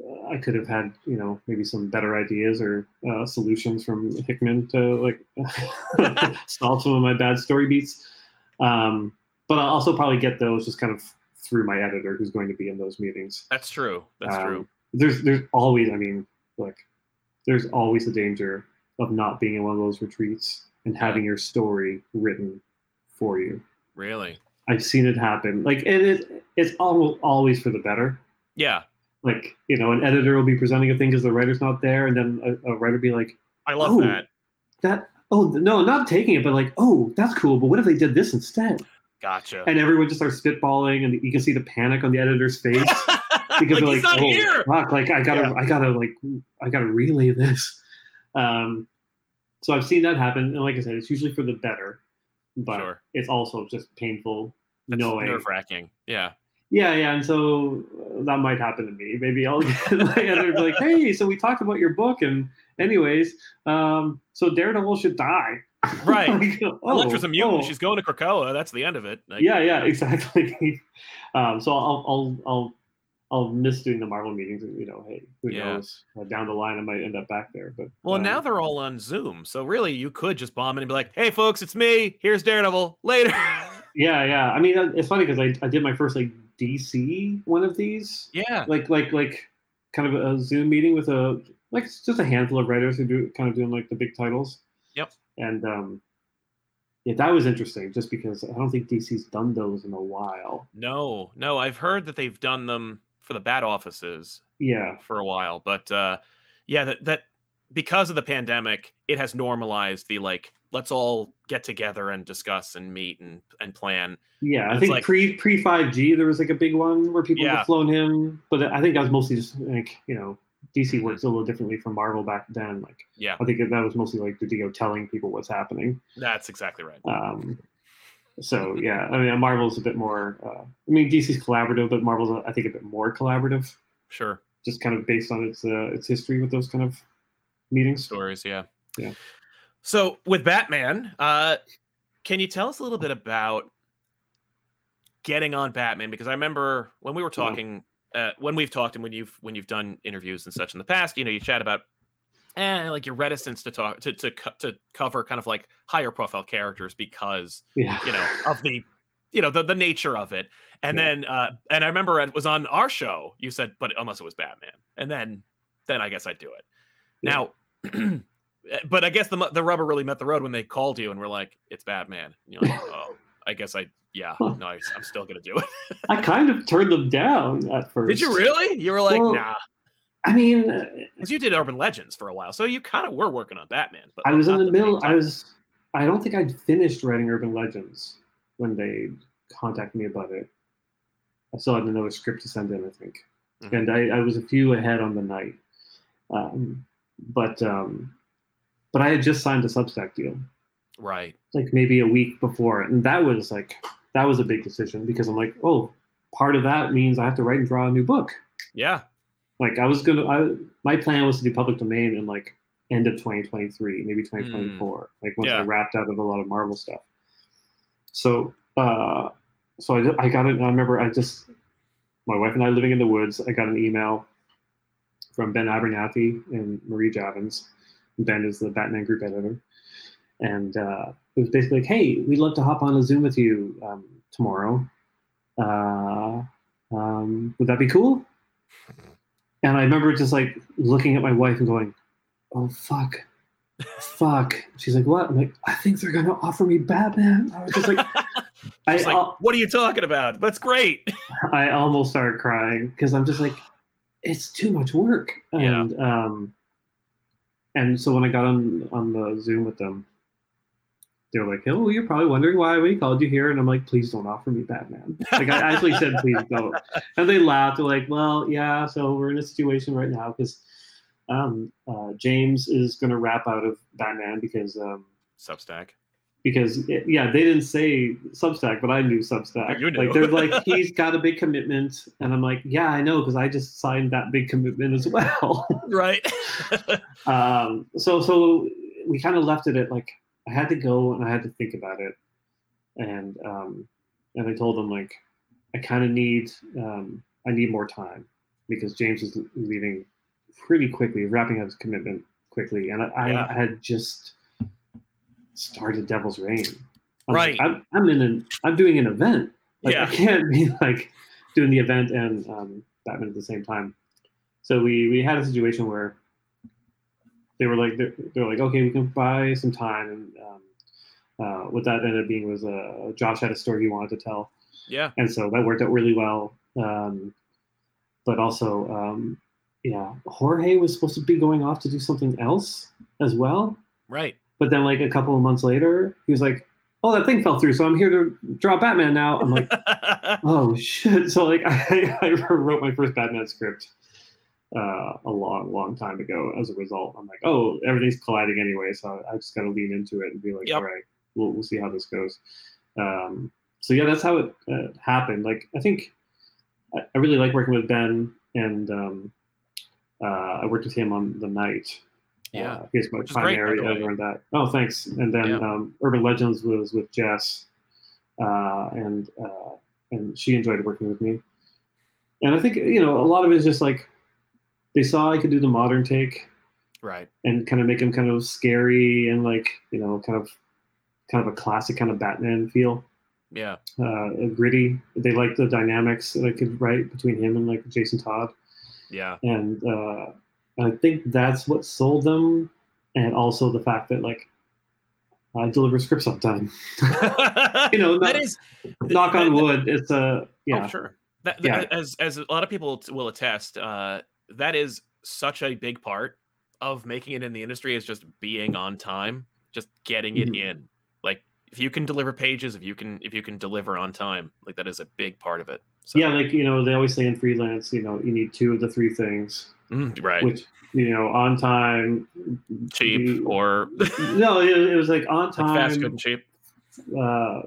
uh, I could have had, you know, maybe some better ideas or uh, solutions from Hickman to like solve some of my bad story beats. Um, but I'll also probably get those just kind of through my editor who's going to be in those meetings. That's true. That's Um, true. There's there's always I mean like there's always a danger of not being in one of those retreats and having your story written for you. Really. I've seen it happen. Like it is it's almost always for the better. Yeah. Like you know, an editor will be presenting a thing because the writer's not there, and then a, a writer be like, I love Oh. that. "That oh no, not taking it, but like oh that's cool, but what if they did this instead?" Gotcha. And everyone just starts spitballing, and you can see the panic on the editor's face. like because like, not oh, here. fuck, like I gotta, Yeah. I gotta, like, I gotta relay this. Um, so I've seen that happen, and like I said, it's usually for the better, but Sure. it's also just painful That's knowing. nerve wracking. Yeah. Yeah, yeah, and so uh, that might happen to me. Maybe I'll get editor like, "Hey, so we talked about your book, and anyways, um, so Daredevil should die." Right. Like, oh, Elektra's a mutant. oh. She's going to Krakoa. That's the end of it. Like, yeah, yeah, exactly. um, so I'll, I'll, I'll, I'll miss doing the Marvel meetings, you know, hey, who Yeah. knows? Uh, down the line, I might end up back there. But Well, um, now they're all on Zoom, so really you could just bomb in and be like, "Hey, folks, it's me. Here's Daredevil. Later." yeah, yeah. I mean, it's funny because I, I did my first like DC one of these, yeah. like, like, like, kind of a Zoom meeting with a like just a handful of writers who do kind of doing like the big titles. Yep. And um, yeah, that was interesting, just because I don't think DC's done those in a while. No, no, I've heard that they've done them for the bat offices Yeah, for a while, but uh, yeah, that that because of the pandemic, it has normalized the like, let's all get together and discuss and meet and and plan. Yeah, I think like- pre pre five G there was like a big one where people Yeah. had flown him, but I think that was mostly just like you know DC works a little differently from Marvel back then. Like Yeah, I think that was mostly like the deal telling people what's happening. that's exactly right. Um, so yeah, I mean Marvel's a bit more. Uh, I mean DC's collaborative, but Marvel's I think a bit more collaborative, Sure, just kind of based on its uh, its history with those kind of meetings. stories. Yeah. Yeah. So with Batman, uh, can you tell us a little bit about getting on Batman? Because I remember when we were Yeah. talking, uh, when we've talked and when you've when you've done interviews and such in the past, you know, you chat about. And like your reticence to talk to to to cover kind of like higher profile characters because Yeah, you know of the you know the, the nature of it. And Yeah. then uh and i remember it was on our show you said but unless it was batman. And then then i guess i'd do it. Yeah. now but i guess the the rubber really met the road when they called you and were like it's batman. And you're like oh i guess i yeah no I, i'm still gonna do it. I kind of turned them down at first. did you really? You were like Well, nah I mean, because you did urban legends for a while so you kind of were working on batman but I was in not the middle. I was. I don't think I'd finished writing Urban Legends when they contacted me about it. I still had another script to send in, I think, Mhm. and I, I was a few ahead on the Knight. Um, but um, but I had just signed a Substack deal, right like maybe a week before, and that was like that was a big decision because I'm like, oh, part of that means I have to write and draw a new book. yeah Like I was gonna, I my plan was to do public domain in like end of 2023, maybe 2024. Like once I wrapped out of a lot of Marvel stuff. So, uh, so I, I got it. I remember I just my wife and I living in the woods. I got an email from Ben Abernathy and Marie Javins. Ben is the Batman Group editor, and uh, it was basically like, "Hey, we'd love to hop on a Zoom with you um, tomorrow. Uh, um, would that be cool?" And I remember just like looking at my wife and going, "Oh fuck, fuck." She's like, "What?" I'm like, "I think they're gonna offer me Batman." I was just like, I, like, al- what are you talking about that's great I almost started crying because I'm just like, it's too much work. Yeah. And um, and so when I got on on the Zoom with them, they were like, "Oh, you're probably wondering why we called you here," and I'm like, "Please don't offer me Batman." Like I actually said, "Please don't," and they laughed. They're like, "Well, yeah, so we're in a situation right now because." Um, uh, James is going to wrap out of Batman because um, substack because it- yeah, they didn't say Substack, but I knew Substack. You knew. Like they're like he's got a big commitment, and I'm like, yeah, I know because I just signed that big commitment as well. right um, so so we kind of left it at like I had to go and I had to think about it, and um, and I told them like I kind of need um, I need more time because James is leaving pretty quickly, wrapping up his commitment quickly, and I, Yeah. I had just started Devil's Reign. I was Right. like, I'm, I'm in an I'm doing an event. Like I can't be like doing the event and um, Batman at the same time. So we we had a situation where they were like they're, they're like okay we can buy some time and um, uh, what that ended up being was uh, Josh had a story he wanted to tell yeah and so that worked out really well. Um, but also, um, yeah, Jorge was supposed to be going off to do something else as well. right But then, like a couple of months later, he was like, "Oh, that thing fell through, so I'm here to draw Batman now." I'm like, "Oh shit!" So like, I, I wrote my first Batman script uh, a long, long time ago. As a result, I'm like, oh, everything's colliding anyway, so I just got to lean into it and be like, Yep. all right, we'll we'll see how this goes. Um, so yeah, that's how it uh, happened. Like I think I, I really like working with Ben, and um, uh, I worked with him on the Knight. Yeah. uh, he's my Which is great, primary editor on that. Oh, thanks. And then Yeah. um, Urban Legends was with Jess, uh, and uh, and she enjoyed working with me. And I think you know a lot of it is just like they saw I could do the modern take Right. and kind of make him kind of scary and like you know kind of kind of a classic kind of Batman feel, Yeah. uh, gritty. They liked the dynamics that I could write between him and like Jason Todd Yeah. and uh, I think that's what sold them, and also the fact that like I deliver scripts on time. You know, that knock- is Knock on wood. It's a yeah, Oh, sure. That, Yeah. as as a lot of people will attest, uh, that is such a big part of making it in the industry is just being on time, just getting it Mhm. in. Like if you can deliver pages, if you can if you can deliver on time, like that is a big part of it. So, yeah. Like you know, they always say in freelance, you know, you need two of the three things, mm, right. which you know, on time, cheap or no, it, it was like on like fast, good, time, and cheap. uh,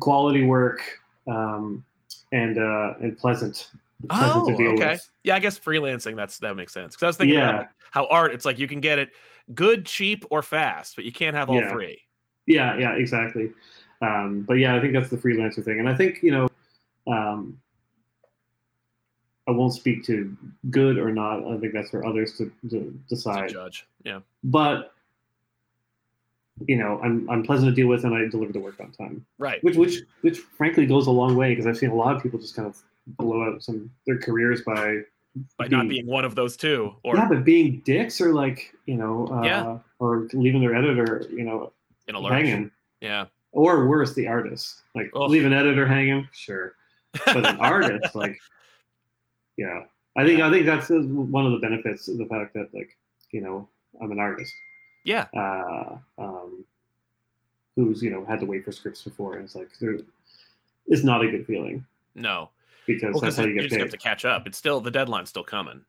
quality work, um, and uh, and pleasant. Oh, to okay. with. Yeah, I guess freelancing that's that makes sense. Because I was thinking about Yeah. how art, it's like you can get it good, cheap, or fast, but you can't have all Yeah. three. Yeah, yeah, exactly. Um, but yeah, I think that's the freelancer thing, and I think you know, um, I won't speak to good or not. I think that's for others to, to To decide. judge. Yeah. But you know, I'm I'm pleasant to deal with, and I deliver the work on time, Right. which which which frankly goes a long way because I've seen a lot of people just kind of blow out some their careers by By not being one of those two. Or yeah, but being dicks or like you know, uh, Yeah. or leaving their editor, you know, in a lurch. hanging. Yeah. or worse, the artist. Like Ugh. leave an editor hanging, sure, but an artist, like, yeah, I think I think that's one of the benefits of the fact that like you know I'm an artist, yeah. uh, um, who's you know had to wait for scripts before, and it's like there, it's not a good feeling No. Because Well, that's how you, you get just have to catch up. It's still the deadline's still coming.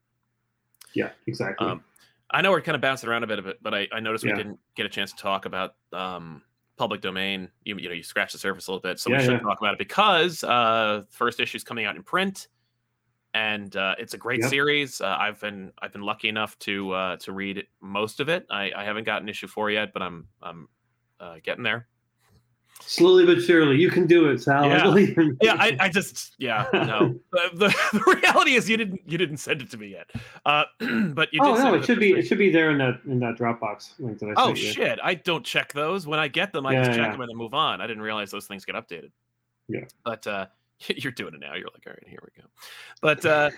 Yeah, exactly. Um, I know we're kind of bouncing around a bit of it, but I, I noticed Yeah. we didn't get a chance to talk about um, public domain. You, you know, you scratched the surface a little bit, so Yeah, we should yeah. talk about it because uh, first issue is coming out in print, and uh, it's a great Yep. series. Uh, I've been I've been lucky enough to uh, to read most of it. I, I haven't gotten issue four yet, but I'm I'm uh, getting there. Slowly but surely, you can do it, Sal. Yeah. Yeah, I, I just yeah no. the, the, reality is you didn't you didn't send it to me yet, uh, but you oh no, me it should be it should be there in that in that Dropbox link that I Oh sent you. shit! I don't check those. When I get them, I Yeah, just check yeah. them and then move on. I didn't realize those things get updated. Yeah. But uh, you're doing it now. You're like, all right, here we go. But uh,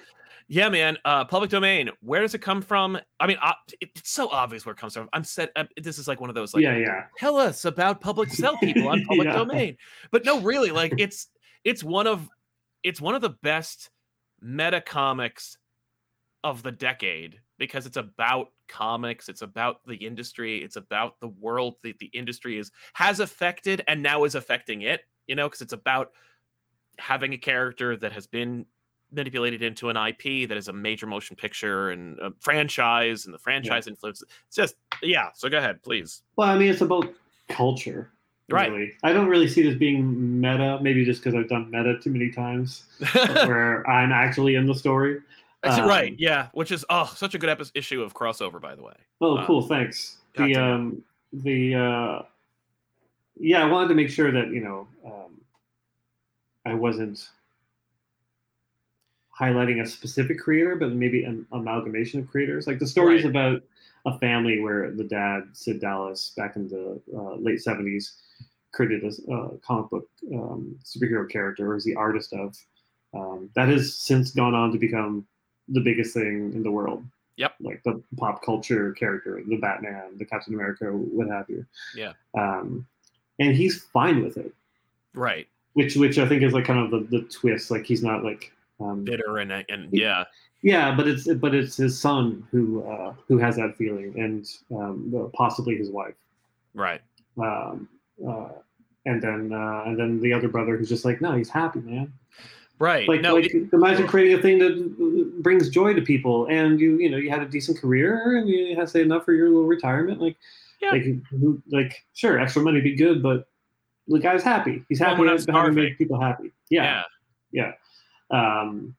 yeah, man. Uh, public domain. Where does it come from? I mean, uh, it, it's so obvious where it comes from. I'm set. Uh, this is like one of those like, yeah, yeah. tell us about public sell people on public Yeah. domain. But no, really, like it's it's one of it's one of the best meta comics of the decade because it's about comics it's about the industry it's about the world that the industry is has affected and now is affecting it you know because it's about having a character that has been manipulated into an ip that is a major motion picture and a franchise and the franchise influence it's just yeah so go ahead please Well, I mean, it's about culture. Right. Really. I don't really see this being meta, maybe just because I've done meta too many times, where I'm actually in the story. That's Um, right. Yeah, which is oh, such a good epi- issue of crossover, by the way. Oh, Uh, cool. Thanks. The um, the uh, yeah, I wanted to make sure that you know um, I wasn't highlighting a specific creator, but maybe an amalgamation of creators. Like the story is Right. about a family where the dad, Sid Dallas, back in the uh, late seventies, created a uh, comic book um, superhero character, or is the artist of. Um, that has since gone on to become the biggest thing in the world. Yep. Like the pop culture character, the Batman, the Captain America, what have you. Yeah. Um, and he's fine with it, Right, which which I think is like kind of the, the twist. Like he's not like um, bitter and and yeah, yeah, but it's but it's his son who uh, who has that feeling, and um, possibly his wife. right. Um, uh, and then uh, and then the other brother who's just like, no, he's happy, man. Right. Like, no, like it- imagine creating a thing that brings joy to people, and you, you know, you had a decent career, and you had saved enough for your little retirement. Like, Yeah. like, like, sure, extra money would be good, but the guy's happy. He's happy we're to having to make people happy. Yeah, yeah. Um,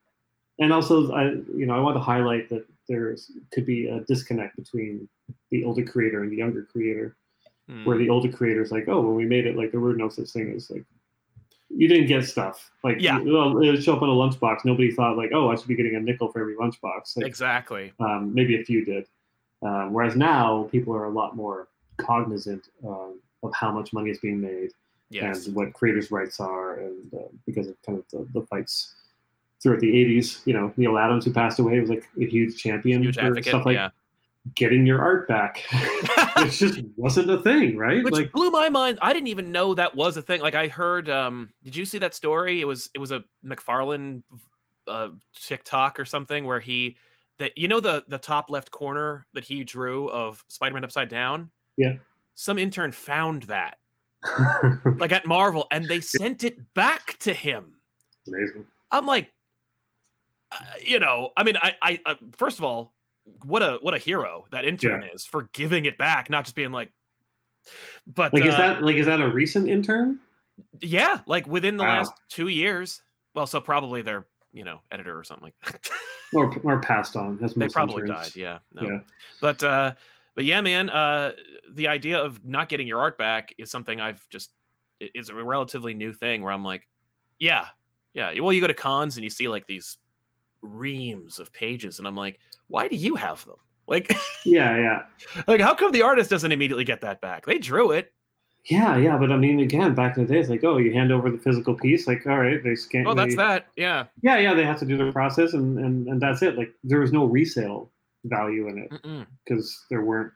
and also, I, you know, I want to highlight that there could be a disconnect between the older creator and the younger creator Hmm. where the older creator is like, oh, when we made it, like there were no such thing as like you didn't get stuff. Like Yeah. well, it would show up in a lunchbox. Nobody thought like, oh, I should be getting a nickel for every lunchbox. Like, exactly. um, maybe a few did. Um, whereas now people are a lot more cognizant um, of how much money is being made Yes. and what creators' rights are, and uh, because of kind of the, the fights throughout the '80s. You know, Neal Adams, who passed away, was like a huge champion Huge for advocate. stuff like yeah. getting your art back. it just wasn't a thing, right? Which like, blew my mind. I didn't even know that was a thing. Like I heard. um Did you see that story? It was it was a McFarlane uh, TikTok or something where he that you know the the top left corner that he drew of Spider-Man upside down. Yeah. Some intern found that like at Marvel and they sent it back to him. amazing. I'm like, you know, I mean, I, I, uh, first of all, what a what a hero that intern is for giving it back, not just being like, but Like, is uh, that like is that a recent intern? yeah, like within the Wow. last two years. Well, so probably their you know editor or something like that. Or, or passed on? As they probably interns. died. Yeah, no. Yeah. But uh, but yeah, man, uh, the idea of not getting your art back is something I've just it's a relatively new thing where I'm like, yeah, yeah. Well, you go to cons and you see like these reams of pages, and I'm like, why do you have them? Like, Yeah, yeah, like how come the artist doesn't immediately get that back? They drew it. yeah, yeah. But I mean, again, back in the day, it's like, oh, you hand over the physical piece. Like, all right, they scan. Oh, that's they- that. Yeah. Yeah, yeah. They have to do their process, and and and that's it. Like, there was no resale value in it because there weren't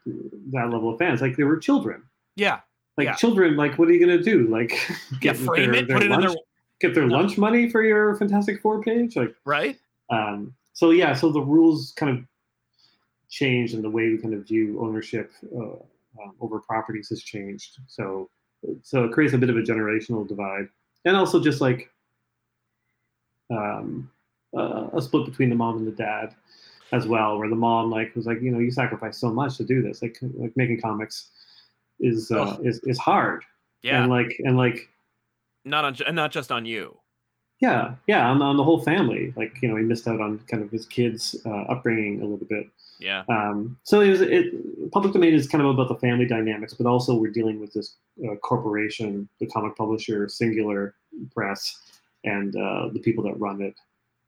that level of fans. Like, there were children. Yeah. Like Yeah. children, like what are you gonna do? Like Yeah. Frame it. Put it in lunch, there. get their No. lunch money for your Fantastic Four page? Like Right. Um so yeah, so the rules kind of changed and the way we kind of view ownership uh, um, over properties has changed. So so it creates a bit of a generational divide. And also just like um uh, a split between the mom and the dad as well, where the mom like was like, you know, you sacrifice so much to do this. Like like making comics is uh, is is hard. Yeah. And like and like not on, and not just on you. Yeah, yeah, on, on the whole family. Like, you know, he missed out on kind of his kids' uh, upbringing a little bit. Yeah. Um, so it was it public domain is kind of about the family dynamics, but also we're dealing with this uh, corporation, the comic publisher, Singular Press, and uh, the people that run it,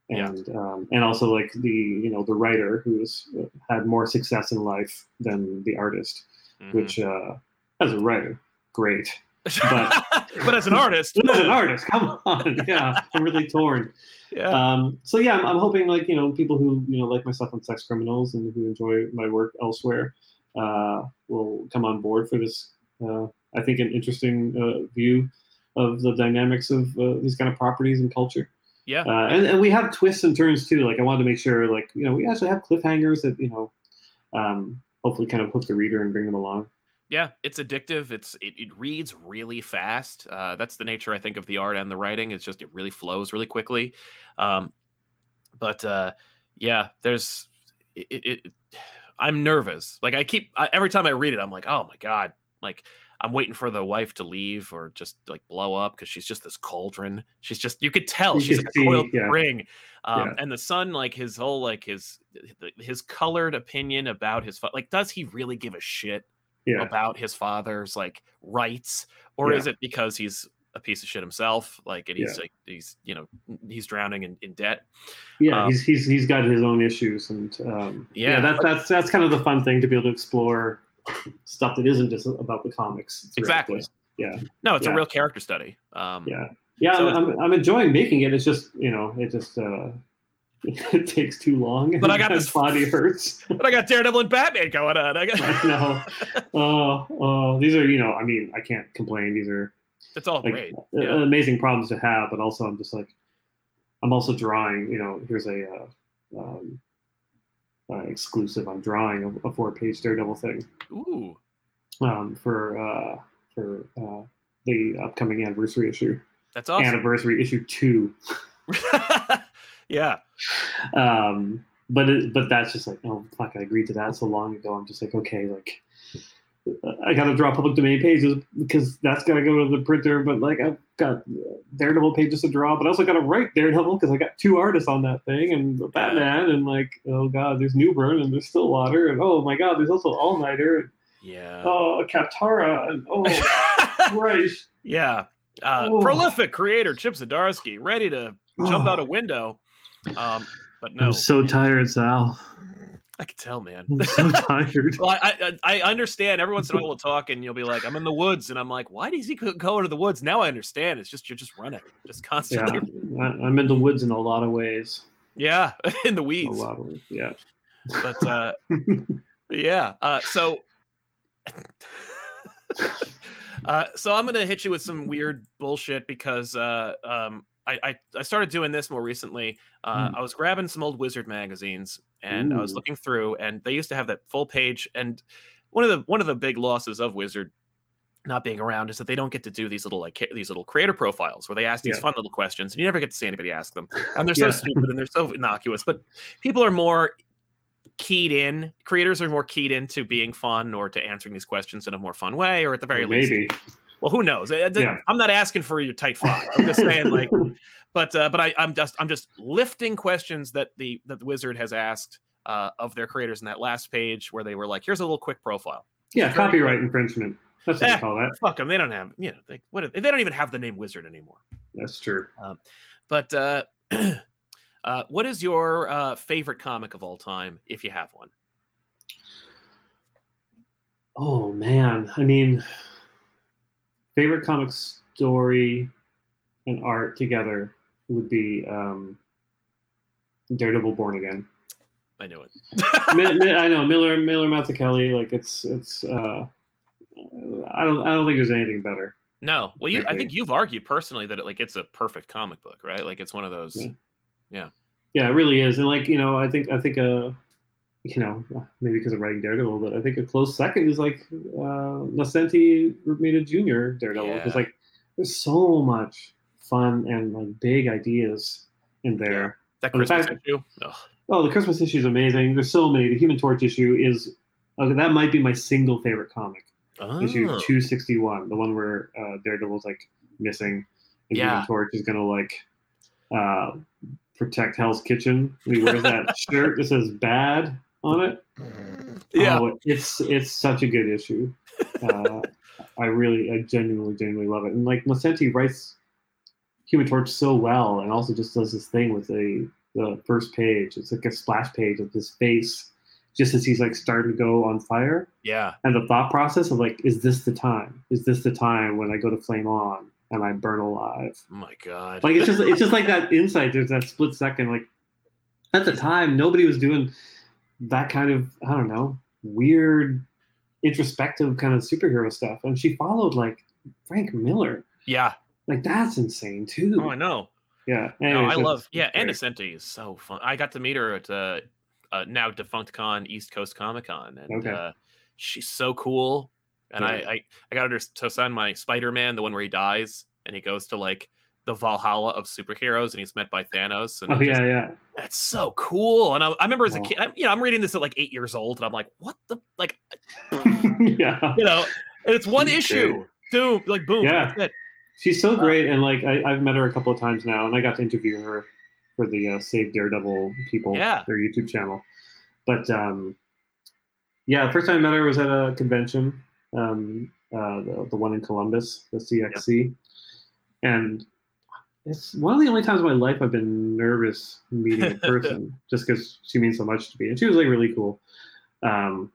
Yeah. and um, and also like the you know the writer who's uh, had more success in life than the artist, Mhm. which uh, as a writer, great. But but as an artist, As an artist, come on, yeah, I'm really torn. yeah. Um, so yeah, I'm, I'm hoping like you know people who you know like myself on Sex Criminals and who enjoy my work elsewhere uh, will come on board for this. Uh, I think an interesting uh, view of the dynamics of uh, these kind of properties and culture. yeah. Uh, and, and we have twists and turns too. Like I wanted to make sure like you know we actually have cliffhangers that you know um, hopefully kind of hook the reader and bring them along. Yeah it's addictive it's it, it reads really fast uh, that's the nature i think of the art and the writing it's just it really flows really quickly um, but uh, yeah there's it, it, i'm nervous like i keep I, every time i read it i'm like oh my god like i'm waiting for the wife to leave or just like blow up because she's just this cauldron she's just you could tell You she's like see, a coiled yeah. spring um, Yeah. and the son like his whole like his his colored opinion about his like does he really give a shit Yeah, about his father's like rights or Yeah. is it because he's a piece of shit himself like and he's Yeah. like he's you know he's drowning in, in debt yeah. um, he's he's he's got his own issues, and um, Yeah. that's that's that's kind of the fun thing to be able to explore stuff that isn't just about the comics. Exactly. this. Yeah. no it's a real character study um Yeah, yeah, So I'm, I'm, I'm enjoying making it. It's just you know, it just uh, it takes too long. But I got this- body hurts. but i got daredevil and batman going on i got I know. Oh, oh, these are you know. I mean, I can't complain. These are it's all like great yeah. amazing problems to have. But also, I'm just like, I'm also drawing. You know, here's a uh, um, uh, exclusive. I'm drawing a, a four-page Daredevil thing ooh um, for uh, for uh, the upcoming anniversary issue. that's awesome Anniversary issue two. yeah. Um, but it, but that's just like, oh fuck, I agreed to that so long ago. I'm just like, okay, like I got to draw public domain pages because that's got to go to the printer. But like I've got Daredevil pages to draw, but I also got to write Daredevil because I got two artists on that thing and Batman and like oh god, there's Newburn and there's Stillwater and oh my god, there's also All Nighter. Yeah. Oh, Kaptara and oh Christ. Yeah. Uh, Oh. Prolific creator Chip Zdarsky ready to jump Oh. out a window. Um, but no, I'm so tired, Sal. I can tell, man. I'm so tired. Well, I, I I understand. Every once in a while we'll talk, and you'll be like, "I'm in the woods," and I'm like, "Why does he go- go into the woods?" Now I understand. It's just you're just running, just Yeah, constantly. I, I'm in the woods in a lot of ways. Yeah, in the weeds. A lot of ways. Yeah. But uh, yeah, uh, so uh, so I'm gonna hit you with some weird bullshit because uh, um, I, I I started doing this more recently. Uh, Hmm. I was grabbing some old Wizard magazines and I was looking through, and they used to have that full page. And one of the one of the big losses of Wizard not being around is that they don't get to do these little like these little creator profiles where they ask these Yeah. fun little questions, and you never get to see anybody ask them, and they're so Yeah. stupid and they're so innocuous. But people are more keyed in creators are more keyed into being fun or to answering these questions in a more fun way or at the very least Maybe. Well who knows Yeah. i'm not asking for your tight five i'm just saying like but uh, but I, i'm just i'm just lifting questions that the that the wizard has asked uh, of their creators in that last page where they were like here's a little quick profile yeah, Very copyright infringement. That's what Eh. call that. fuck them they don't have you know they, what they don't even have the name wizard anymore That's true. but uh uh what is your uh favorite comic of all time if you have one Oh man, I mean, favorite comic story and art together would be um, Daredevil Born Again. i knew it Mi- Mi- I know Miller Miller Mazzucchelli. Like it's it's. Uh, I don't I don't think there's anything better. No, well, you, I think you've argued personally that it, like it's a perfect comic book, right? Like it's one of those. Yeah. Yeah, it really is, and like you know, I think I think uh, you know, maybe because of writing Daredevil, but I think a close second is like uh, Nocenti Romita Jr. Daredevil, because Yeah. like there's so much fun and like big ideas in there. That Christmas fact- issue. Ugh. Oh, the Christmas issue is amazing. There's so many. The Human Torch issue is okay, that might be my single favorite comic. Issue Oh, 261, the one where uh, Daredevil's like missing, and Yeah. Human Torch is gonna like uh, protect Hell's Kitchen. And he wears that shirt that says "bad" on it. yeah. Oh, it's it's such a good issue. Uh, I really, I genuinely, genuinely love it. And like Nocenti writes Human Torch so well, and also just does this thing with the the first page. It's like a splash page of his face, just as he's like starting to go on fire, yeah. and the thought process of like, is this the time? Is this the time when I go to flame on and I burn alive? Oh my god. Like it's just it's just like that insight. There's that split second. Like at the time, nobody was doing that kind of I don't know weird introspective kind of superhero stuff, and she followed like Frank Miller. yeah. Like that's insane too. Oh, I know. yeah. No, I love. Yeah, great. Is so fun. I got to meet her at uh, uh now defunct con East Coast Comic Con, and Okay. uh, she's so cool. And I, I I got her to sign my Spider Man, the one where he dies, and he goes to like the Valhalla of superheroes, and he's met by Thanos. And Oh it just- yeah, yeah. That's so cool. And I, I remember as a kid, I, you know, I'm reading this at like eight years old, and I'm like, what the like, yeah. you know, and it's one She's issue. Boom, like boom. Yeah. That's it. She's so great, and like I, I've met her a couple of times now, and I got to interview her for the uh, Save Daredevil people, Yeah. their YouTube channel. But um, yeah, the first time I met her was at a convention, um, uh, the, the one in Columbus, the CXC, and it's one of the only times in my life I've been nervous meeting a person, just because she means so much to me, and she was like really cool. Um,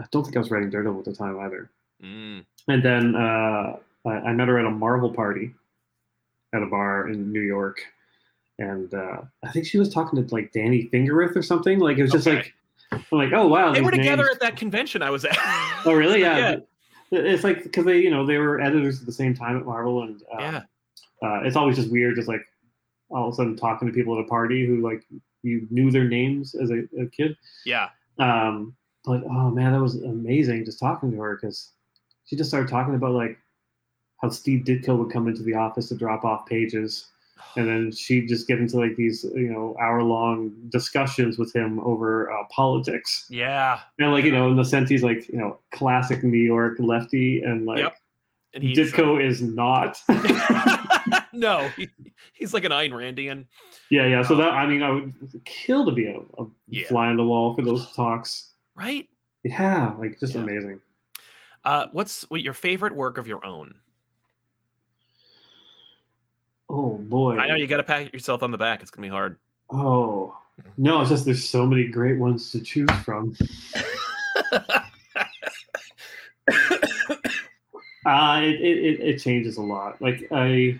I don't think I was writing Daredevil at the time either. Mm, And then uh, I, I met her at a Marvel party at a bar in New York, and uh, I think she was talking to like Danny Fingeroth or something. Like it was just Okay. like, I'm like, oh wow, they were together names- at that convention I was at. Oh really? Yeah. Yeah. It's like because they, you know, they were editors at the same time at Marvel, and uh, yeah. Uh, it's always just weird, just like all of a sudden talking to people at a party who like you knew their names as a, a kid. Yeah. Um, but oh man, that was amazing just talking to her because she just started talking about like how Steve Ditko would come into the office to drop off pages and then she'd just get into like these you know hour long discussions with him over uh, politics Yeah. and like you know in the sense he's like you know classic new york lefty and like Yep. And ditko is not no, he, he's like an Ayn Randian. yeah yeah so that i mean i would kill to be a, a Yeah. fly on the wall for those talks Right? yeah like just Yeah. amazing Uh, what's what your favorite work of your own? oh boy I know you got to pat yourself on the back. It's gonna be hard. oh no it's just there's so many great ones to choose from Uh, it, it, it, it changes a lot. Like I,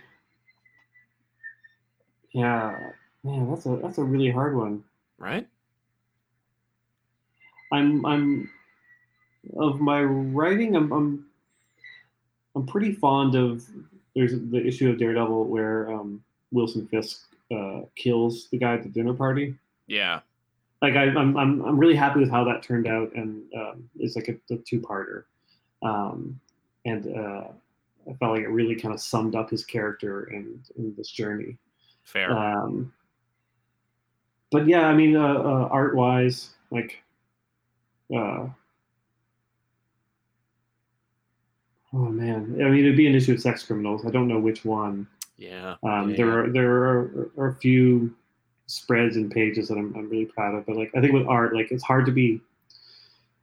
yeah, man, that's a that's a really hard one. right? I'm I'm of my writing. I'm I'm I'm pretty fond of. There's the issue of Daredevil where um, Wilson Fisk uh, kills the guy at the dinner party. Yeah. Like I, I'm I'm I'm really happy with how that turned out, and um, it's like a, a two-parter. Um, and uh, I felt like it really kind of summed up his character and, and this journey. Fair. Um, but yeah, I mean, uh, uh, art wise, like, uh, oh man, I mean, it'd be an issue of sex criminals. I don't know which one. yeah. Um, yeah. There are there are, are a few spreads and pages that I'm, I'm really proud of, but like I think with art, like it's hard to be,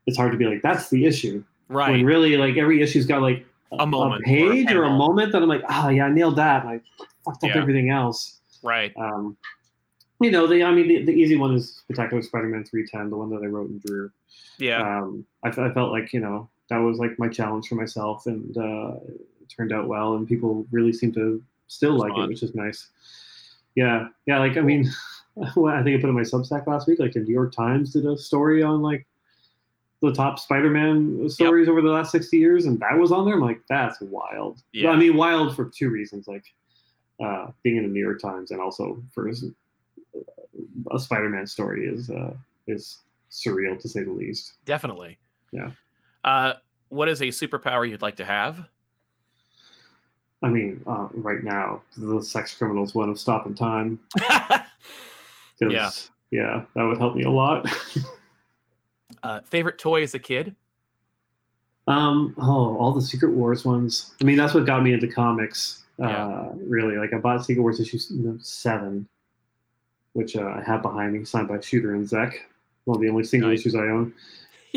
it's hard to be like that's the issue right. when really like every issue's got like A moment a page or a panel. moment that I'm like, ah, yeah, I nailed that. And I fucked up Yeah. everything else. Right. Um, you know, the I mean, the, the easy one is Spectacular Spider-Man 310, the one that I wrote and drew. Yeah. Um, I, I felt like you know that was like my challenge for myself, and uh, it turned out well, and people really seem to still like it, which is nice. Yeah, yeah. Like I mean, well, I think I put in my Substack last week. Like the New York Times did a story on like the top Spider-Man stories over the last 60 years, and that was on there. I'm like, that's wild. Yeah. I mean, wild for two reasons, like uh, being in the New York Times, and also for his- a Spider-Man story is uh, is surreal to say the least. Definitely. Yeah. Uh, what is a superpower you'd like to have? I mean, uh, right now, the sex criminals one of stopping time. 'cause, Yeah. yeah, that would help me a lot. uh, favorite toy as a kid? um, oh, all the Secret Wars ones. I mean, that's what got me into comics. Yeah. Uh, really, like I bought Secret Wars issue seven, which uh, I have behind me, signed by Shooter and Zeck. One of the only single Nice. issues I own.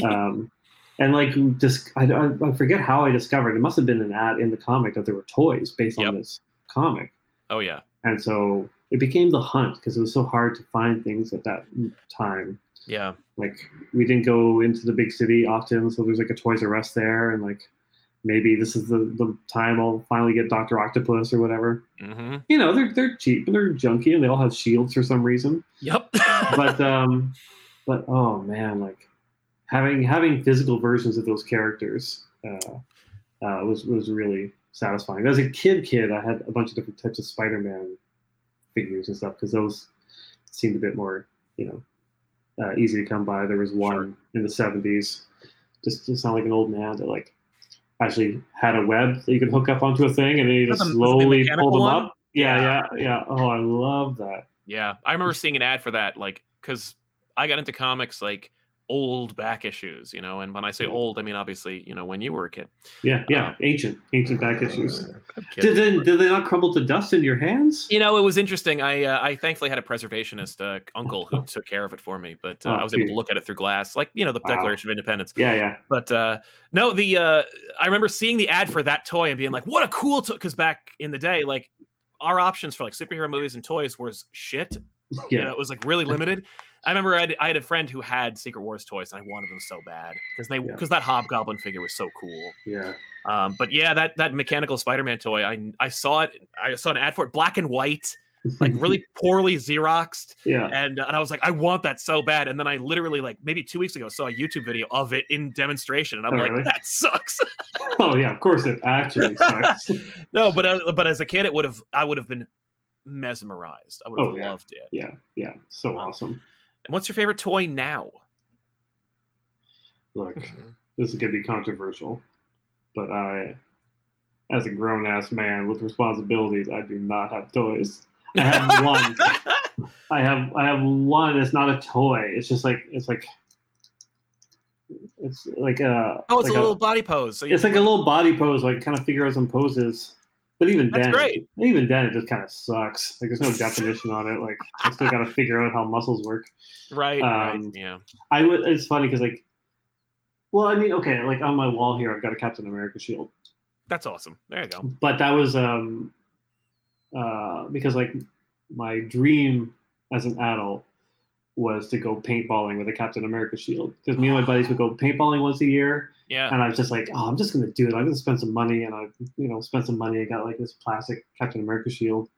Um, and like, just I, I, I forget how I discovered. It must have been an ad in the comic that there were toys based Yep. on this comic. Oh yeah. and so it became the hunt because it was so hard to find things at that time Yeah. like we didn't go into the big city often so there's like a toys r us there and like maybe this is the, the time i'll finally get dr octopus or whatever Mm-hmm. you know they're, they're cheap and they're junky and they all have shields for some reason Yep. but um but oh man like having having physical versions of those characters uh, uh was was really satisfying as a kid kid i had a bunch of different types of spider-man figures and stuff because those seemed a bit more you know uh, easy to come by there was one Sure. in the 70s just to sound like an old man that like actually had a web that you could hook up onto a thing and then you just the- was it the slowly pull them one? up? Yeah yeah. yeah oh i love that. Yeah, I remember seeing an ad for that, like, because I got into comics like old back issues, you know. And when I say old, I mean obviously, you know, when you were a kid. yeah yeah Uh, ancient ancient back issues. Did they, did they not crumble to dust in your hands? You know, it was interesting. I uh, I thankfully had a preservationist uh, uncle who took care of it for me, but uh, Oh, I was able to look at it through glass, like you know the Wow. Declaration of Independence. Yeah, yeah. But uh, no, the uh, I remember seeing the ad for that toy and being like, "What a cool toy!" Because back in the day, like our options for like superhero movies and toys was shit. You know, Yeah. it was like really limited. I remember I had, I had a friend who had Secret Wars toys, and I wanted them so bad because they Yeah. because that Hobgoblin figure was so cool. Yeah. Um, but yeah, that that mechanical Spider-Man toy, I I saw it. I saw an ad for it, black and white, like really poorly xeroxed, yeah. and and I was like, I want that so bad. And then I literally like maybe two weeks ago saw a YouTube video of it in demonstration, and I'm Oh, like, really? that sucks. Oh yeah, of course it actually sucks. no, but uh, but as a kid, it would have I would have been mesmerized. I would have Oh, yeah. loved it. yeah, yeah. So awesome. And what's your favorite toy now? Look, hmm. this is gonna be controversial, but I as a grown ass man with responsibilities, I do not have toys. I have one. I have I have one. It's not a toy. It's just like it's like it's like a Oh, it's like a little body pose. So it's like a little body pose. Like kind of figure out some poses. But even That's then, great. even then, it just kind of sucks. Like there's no definition on it. Like I still got to figure out how muscles work. right, right. um, Yeah. I would. It's funny because like, well, I mean, okay, like on my wall here, I've got a Captain America shield, That's awesome. There you go. but that was um, uh, because like my dream as an adult was to go paintballing with a Captain America shield because me and my buddies would go paintballing once a year, Yeah. and I was just like, oh, I'm just gonna do it. I'm gonna spend some money, and I, you know, spent some money. I got like this plastic Captain America shield,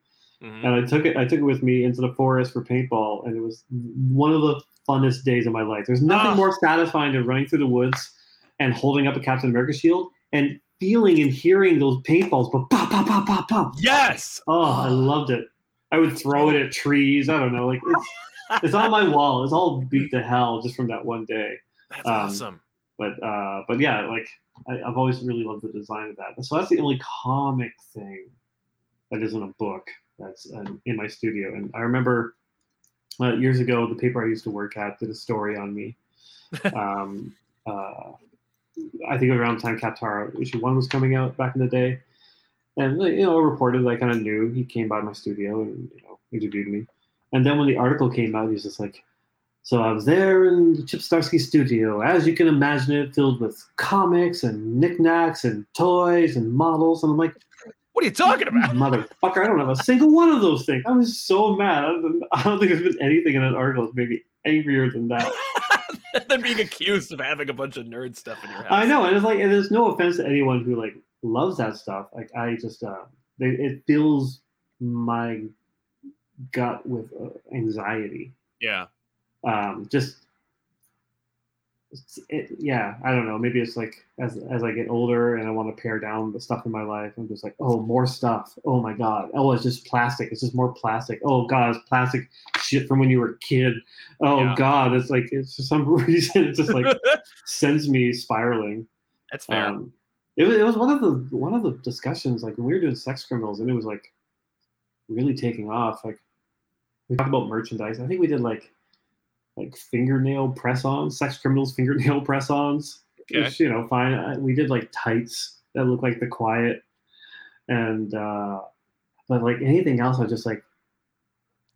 Mhm. and I took it. I took it with me into the forest for paintball, and it was one of the funnest days of my life. There's nothing Ah. more satisfying than running through the woods and holding up a Captain America shield and feeling and hearing those paintballs go pop, pop, pop, pop, pop. Yes. Oh, I loved it. I would throw it at trees. I don't know, like it's it's on my wall. It's all beat to hell just from that one day. That's um, awesome. But uh, but yeah, like I, I've always really loved the design of that. So that's the only comic thing that isn't a book that's uh, in my studio. And I remember uh, years ago, the paper I used to work at did a story on me. um, uh, I think around the time Kaptara issue one was coming out back in the day, and you know, a reporter that I kind of knew he came by my studio and you know interviewed me. And then when the article came out, he's just like, "So I was there in the Chip Zdarsky studio, as you can imagine it, filled with comics and knickknacks and toys and models." And I'm like, What are you talking about? "Motherfucker, I don't have a single one of those things." I was so mad. I don't, I don't think there's been anything in an article that's made me angrier than that. than being accused of having a bunch of nerd stuff in your house. I know, and it's like, and there's no offense to anyone who like loves that stuff. Like, I just, uh, it, it fills my gut with uh, anxiety. Yeah. Um, just, it, yeah, I don't know. Maybe it's like as as I get older and I want to pare down the stuff in my life. I'm just like, oh, more stuff. Oh my god. Oh, it's just plastic. It's just more plastic. Oh god, it's plastic shit from when you were a kid. Oh Yeah. god, it's like it's for some reason it just like sends me spiraling. That's fair. Um, it was it was one of the one of the discussions like when we were doing sex criminals and it was like really taking off. Like we talked about merchandise. I think we did like like fingernail press-ons, sex criminals fingernail press-ons. Okay. Which you know, fine. We did like tights that look like the quiet, and uh but like anything else, I was just like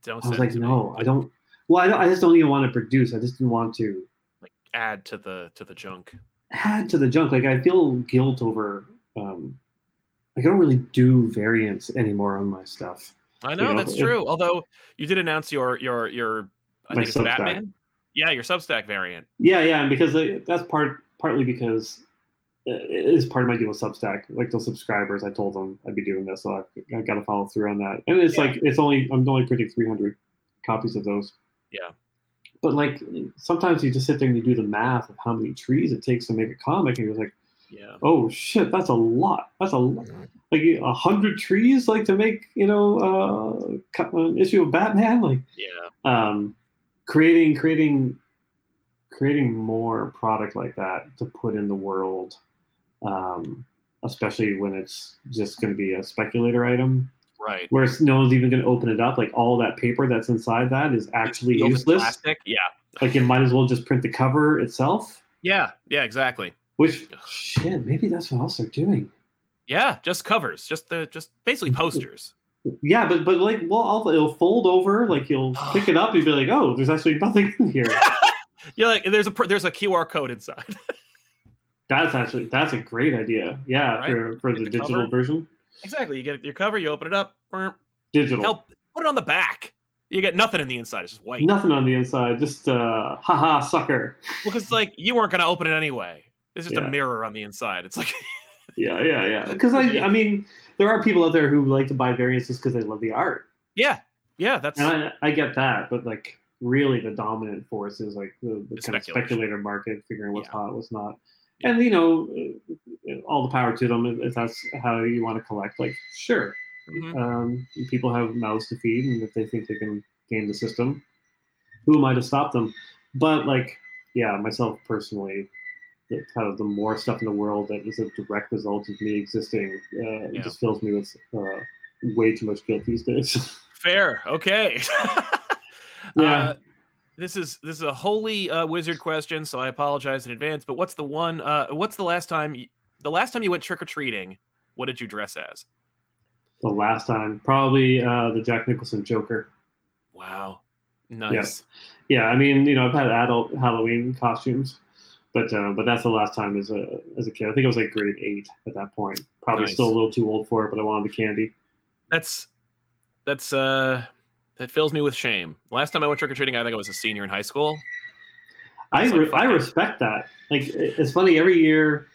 don't I was like, to me. no, I don't. Well, I, don't, I just don't even want to produce. I just didn't want to like add to the to the junk. add to the junk. Like I feel guilt over. Um, like I don't really do variants anymore on my stuff. I know know, that's true. Although you did announce your your your I My think it's Substack. Batman. Yeah, your Substack variant. Yeah, yeah, and because uh, that's part partly because uh, it is part of my deal with Substack. Like those subscribers, I told them I'd be doing this, so I, I got to follow through on that. And it's Yeah. like it's only I'm only printing 300 copies of those. Yeah. But like sometimes you just sit there and you do the math of how many trees it takes to make a comic, and you're like, Yeah. oh shit, that's a lot. That's a lot. like a hundred trees, like to make you know uh, an issue of Batman, like Yeah. um, creating creating creating more product like that to put in the world, um, especially when it's just going to be a speculator item, Right. where no one's even going to open it up. Like all that paper that's inside that is actually useless. Plastic. Yeah. Like you might as well just print the cover itself. Yeah. Yeah. Exactly. Which shit, maybe that's what else they're doing. Yeah. Just covers. Just the just basically posters. Yeah, but but like, well, I'll, it'll fold over. Like you'll pick it up, you'll be like, oh, there's actually nothing in here. You're like there's a there's a QR code inside. That's actually that's a great idea. Yeah, Right? for for the the digital cover. version. exactly. You get your cover. You open it up. Digital. Help. Put it on the back. You get nothing in the inside. It's just white. Nothing on the inside. Just uh, haha, sucker. Because like you weren't gonna open it anyway. It's just Yeah. a mirror on the inside. It's like Yeah, yeah, yeah. Because I, I mean, there are people out there who like to buy variants just because they love the art, yeah, yeah. That's and I, I get that. But like, really, the dominant force is like the, the kind of speculator market, figuring what's Yeah. hot, what's not. Yeah. And you know, all the power to them if- that's how you want to collect. Like, sure, Mhm. um, people have mouths to feed, and if they think they can game the system, who am I to stop them? But like, yeah, myself personally, the, kind of the more stuff in the world that is a direct result of me existing, uh, Yeah. just fills me with uh, way too much guilt these days. Fair. Okay. Yeah. Uh, this is this is a holy uh, wizard question, so I apologize in advance. But what's the one? Uh, what's the last time? You, the last time you went trick or treating, what did you dress as? The last time, probably uh, the Jack Nicholson Joker. Wow, nice. Yeah, I mean, you know, I've had adult Halloween costumes, but uh, but that's the last time as a as a kid. I think I was like grade eight at that point. Probably Nice. still a little too old for it, but I wanted the candy. That's that's uh that fills me with shame. Last time I went trick or treating, I think I was a senior in high school. I like, re- fuck I it. respect that. Like it's funny every year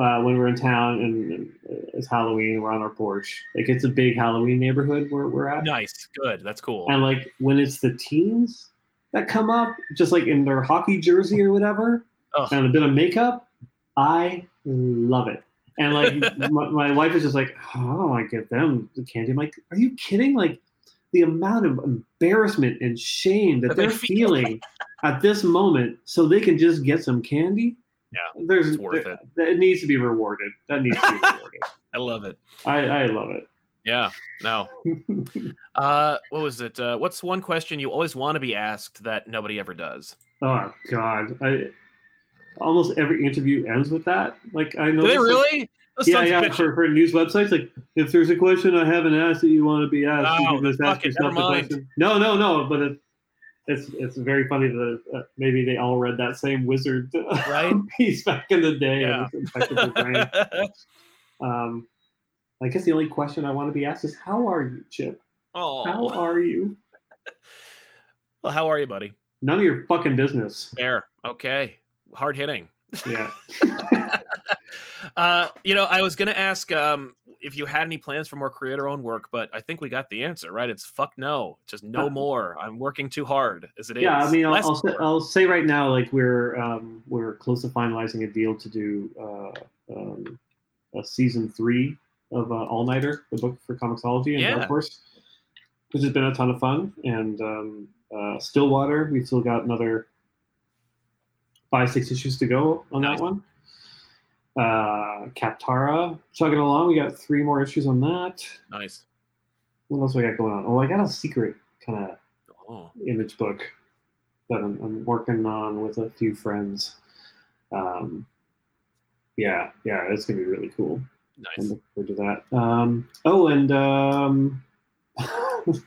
uh, when we're in town and, and it's Halloween, we're on our porch. Like it's a big Halloween neighborhood where we're at, Nice, good. That's cool. and like when it's the teens that come up, just like in their hockey jersey or whatever, And a bit of makeup, I love it. And like my, my wife is just like, oh, I get them the candy. I'm like, are you kidding? Like the amount of embarrassment and shame that That they they're feeling at this moment, so they can just get some candy. Yeah, there's it's worth there- it. That needs to be rewarded. That needs to be rewarded. I love it. I, I love it. Yeah. No. Uh, what was it? Uh, what's one question you always want to be asked that nobody ever does? oh God, I almost every interview ends with that. Like I know Do they like- really? Yeah, yeah. For, for news websites, like if there's a question I haven't asked that you want to be asked, you Oh, can just ask yourself the question. No, no, no. But it, it's it's very funny that uh, maybe they all read that same wizard Right? piece back in the day Yeah. and it's infected their brain. Um, I guess the only question I want to be asked is, "How are you, Chip? Oh, how are you?" well, how are you, buddy? None of your fucking business. Fair. Okay. Hard hitting. Yeah. Uh, you know, I was gonna ask um, if you had any plans for more creator-owned work, but I think we got the answer, right? It's fuck no, just no Uh, more. I'm working too hard as it yeah, I mean, I'll, I'll, say. I'll say right now, like we're um, we're close to finalizing a deal to do uh, um, a season three of uh, All Nighter, the book for Comixology and Yeah. Dark Horse, which has been a ton of fun. And um, uh, Stillwater, we've still got another five six issues to go on that one. Uh, Kaptara, chugging along. We got three more issues on that. nice. What else we got going on? Oh, I got a secret kind of Oh, image book that I'm, I'm working on with a few friends. Um, yeah, yeah, it's gonna be really cool. I'm nice. looking forward to that. Um, oh, and um,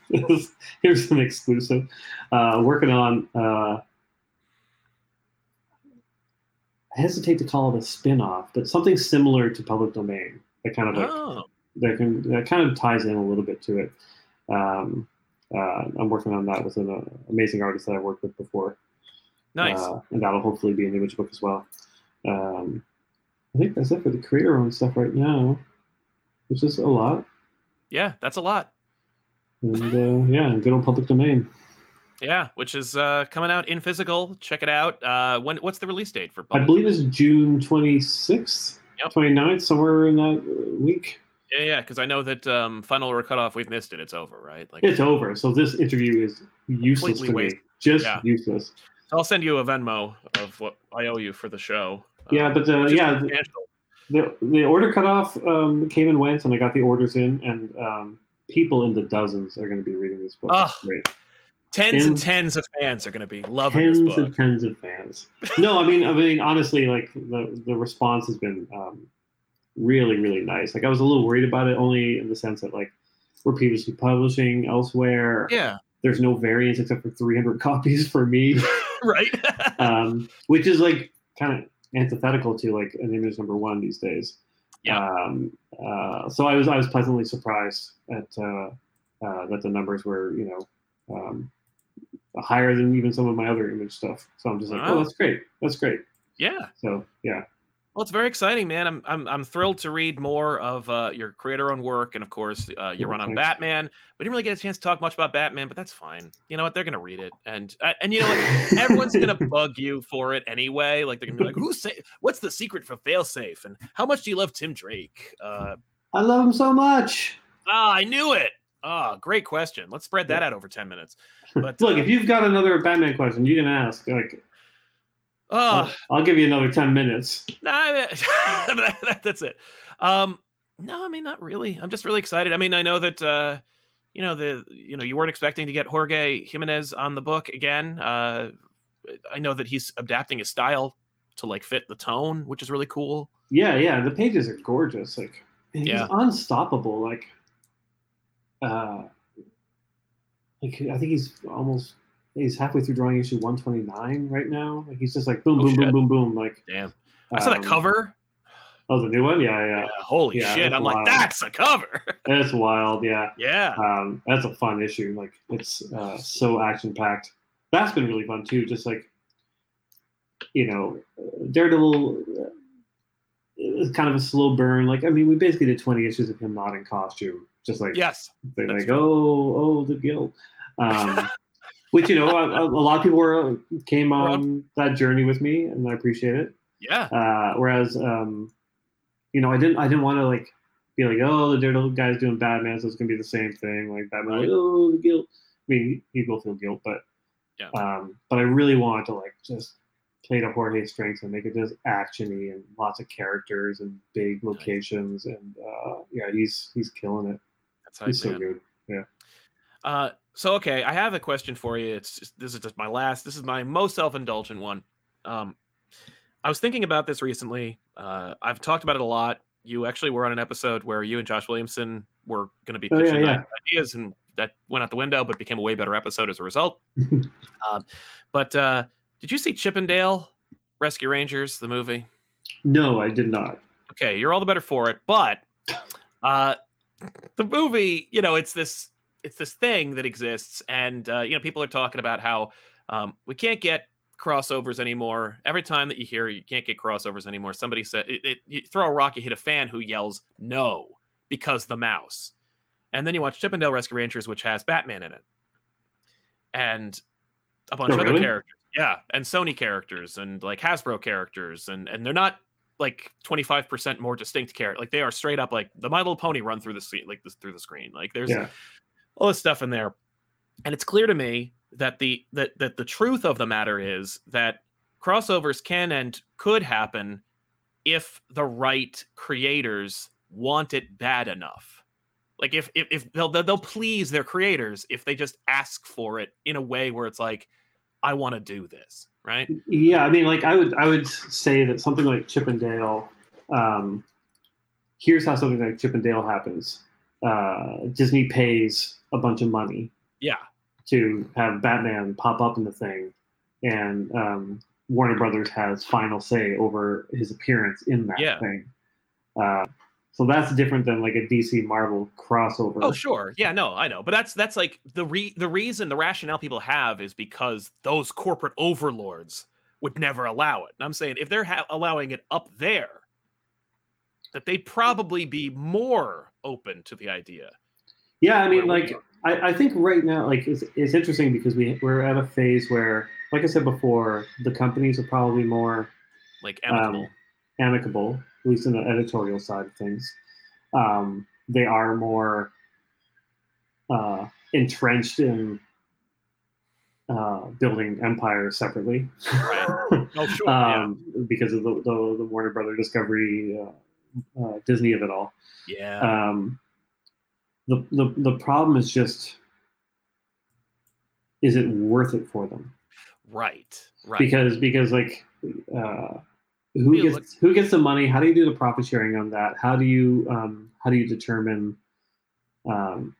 here's an exclusive. Uh, working on. Uh, I hesitate to call it a spin-off, but something similar to Public Domain. That kind of like Oh, that can that kind of ties in a little bit to it. Um, uh, I'm working on that with an uh, amazing artist that I worked with before. nice. Uh, and that'll hopefully be an image book as well. Um, I think that's it for the creator owned stuff right now, which is a lot. yeah, that's a lot. And uh, yeah, good old public domain. Yeah, which is uh, coming out in physical. Check it out. Uh, when? What's the release date for? I believe it's June 26th, Yep. 29th, somewhere in that uh, week. Yeah, yeah, because I know that um, final or cutoff, we've missed it. It's over, right? Like, It's over. So this interview is useless to me. Just Yeah. useless. I'll send you a Venmo of what I owe you for the show. Yeah, um, but uh, yeah, the the order cutoff um, came and went, and I got the orders in, and um, people in the dozens are going to be reading this book. Ah, Great. Tens and tens- of fans are going to be loving Tens this book. and tens of fans. No, I mean, I mean, honestly, like the the response has been um, really, really nice. Like I was a little worried about it, only in the sense that like we're previously publishing elsewhere. Yeah, There's no variance except for 300 copies for me, right. um, which is like kind of antithetical to like an image number one these days. Yeah. Um, uh, so I was I was pleasantly surprised at uh, uh, that the numbers were you know um, higher than even some of my other image stuff. So I'm just like, Wow. oh, that's great, that's great. yeah. So yeah, Well, it's very exciting, man. I'm I'm I'm thrilled to read more of uh, your creator-owned work, and of course, uh, your Yeah, run on thanks. Batman. We didn't really get a chance to talk much about Batman, but that's fine. You know what? They're gonna read it, and uh, and you know what? Everyone's gonna bug you for it anyway. Like they're gonna be like, "Who's say? What's the secret for failsafe? And how much do you love Tim Drake?" Uh, I love him so much. ah, I knew it. Ah, great question. Let's spread that out over ten minutes. But Look, uh, if you've got another Batman question, you can ask. Like, oh, I'll, I'll give you another 10 minutes. Nah, I mean, that- that's it. Um, no, I mean not really. I'm just really excited. I mean, I know that uh, you know the you know you weren't expecting to get Jorge Jimenez on the book again. Uh, I know that he's adapting his style to like fit the tone, which is really cool. Yeah, yeah, the pages are gorgeous. Like, he's Yeah. unstoppable. Like, uh, like I think he's almost he's halfway through drawing issue one twenty nine right now. Like he's just like boom, Oh, boom, boom, shit. boom, boom. Like, Damn, I saw that um, cover. Oh, the new one. Yeah, yeah, Yeah, holy yeah, shit! I'm like, that's a cover. that's wild. Yeah, yeah, um, that's a fun issue. Like, it's uh, so action packed. That's been really fun too. Just like, you know, Daredevil. uh, It's kind of a slow burn. Like, I mean, we basically did 20 issues of him not in costume. Just like, yes, They're like, true. oh, oh, the guilt. Um, which you know, a, a lot of people were came on that journey with me, and I appreciate it. yeah, Uh, whereas, um, you know, I didn't, I didn't want to like be like, oh, the Daredevil guy's doing Batman, so it's gonna be the same thing. Like Batman, like, oh, the guilt. I mean, you will feel guilt, but, Yeah. um, but I really wanted to like just play to Jorge's strengths and make it just actiony and lots of characters and big locations, and uh, yeah, he's he's killing it. How He's so good. Uh, so okay, I have a question for you. It's just, this is just my last. This is my most self-indulgent one. Um, I was thinking about this recently. Uh, I've talked about it a lot. You actually were on an episode where you and Josh Williamson were going to be Oh, yeah, pitching yeah. ideas, and that went out the window, but became a way better episode as a result. um, but uh, did you see Chip 'n Dale Rescue Rangers, the movie? No, I did not. okay, you're all the better for it. But uh, the movie, you know, it's this it's this thing that exists, and uh, you know, people are talking about how um, we can't get crossovers anymore. Every time that you hear you can't get crossovers anymore, somebody said it, it, you throw a rock, you hit a fan who yells no because the mouse, and then you watch Chip 'n Dale Rescue Rangers, which has Batman in it, and a bunch Oh, of other characters. Yeah, and Sony characters and like Hasbro characters, and and they're not like 25% more distinct character. Like they are straight up like the My Little Pony run through the screen, like this through the screen. Like there's Yeah. all this stuff in there. And it's clear to me that the that that the truth of the matter is that crossovers can and could happen if the right creators want it bad enough. Like if if, if they'll they'll they'll please their creators if they just ask for it in a way where it's like, I want to do this, right? Yeah, I mean, like I would, I would say that something like Chip 'n Dale. Um, here's how something like Chip 'n Dale happens. Uh, Disney pays a bunch of money Yeah. to have Batman pop up in the thing, and um, Warner Brothers has final say over his appearance in that Yeah. thing. Uh, so that's different than like a DC Marvel crossover. Oh, sure. Yeah, no, I know. But that's that's like the re the reason the rationale people have is because those corporate overlords would never allow it. And I'm saying if they're ha- allowing it up there, that they'd probably be more open to the idea. Yeah, I mean, like. I, I think right now, like it's, it's interesting because we we're at a phase where, like I said before, the companies are probably more like um, amicable. At least in the editorial side of things. Um, they are more uh, entrenched in uh, building empires separately, oh, sure. yeah. um, because of the, the, the Warner Brother Discovery, uh, uh, Disney of it all. Yeah. Um, the, the the problem is just is it worth it for them right. Right. because because like uh, who Yeah, gets look- who gets the money how do you do the profit sharing on that how do you um, how do you determine um,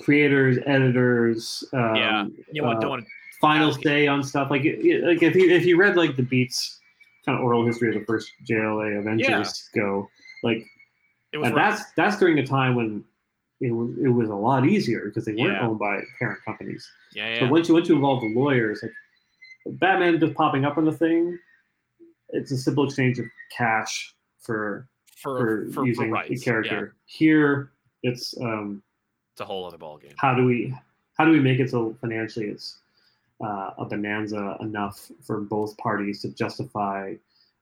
creators editors um, Yeah, you want, uh, don't want final allocate. say on stuff like like if you if you read like the beats kind of oral history of the first JLA Avengers go like it was and rough. that's that's during a time when it was it was a lot easier because they weren't Yeah. owned by parent companies. yeah, So yeah. once you once you involve the lawyers, like Batman just popping up on the thing, it's a simple exchange of cash for for, for, for, for using rights. the Yeah, character. Here, it's um, it's a whole other ballgame. how do we how do we make it so financially it's uh, a bonanza enough for both parties to justify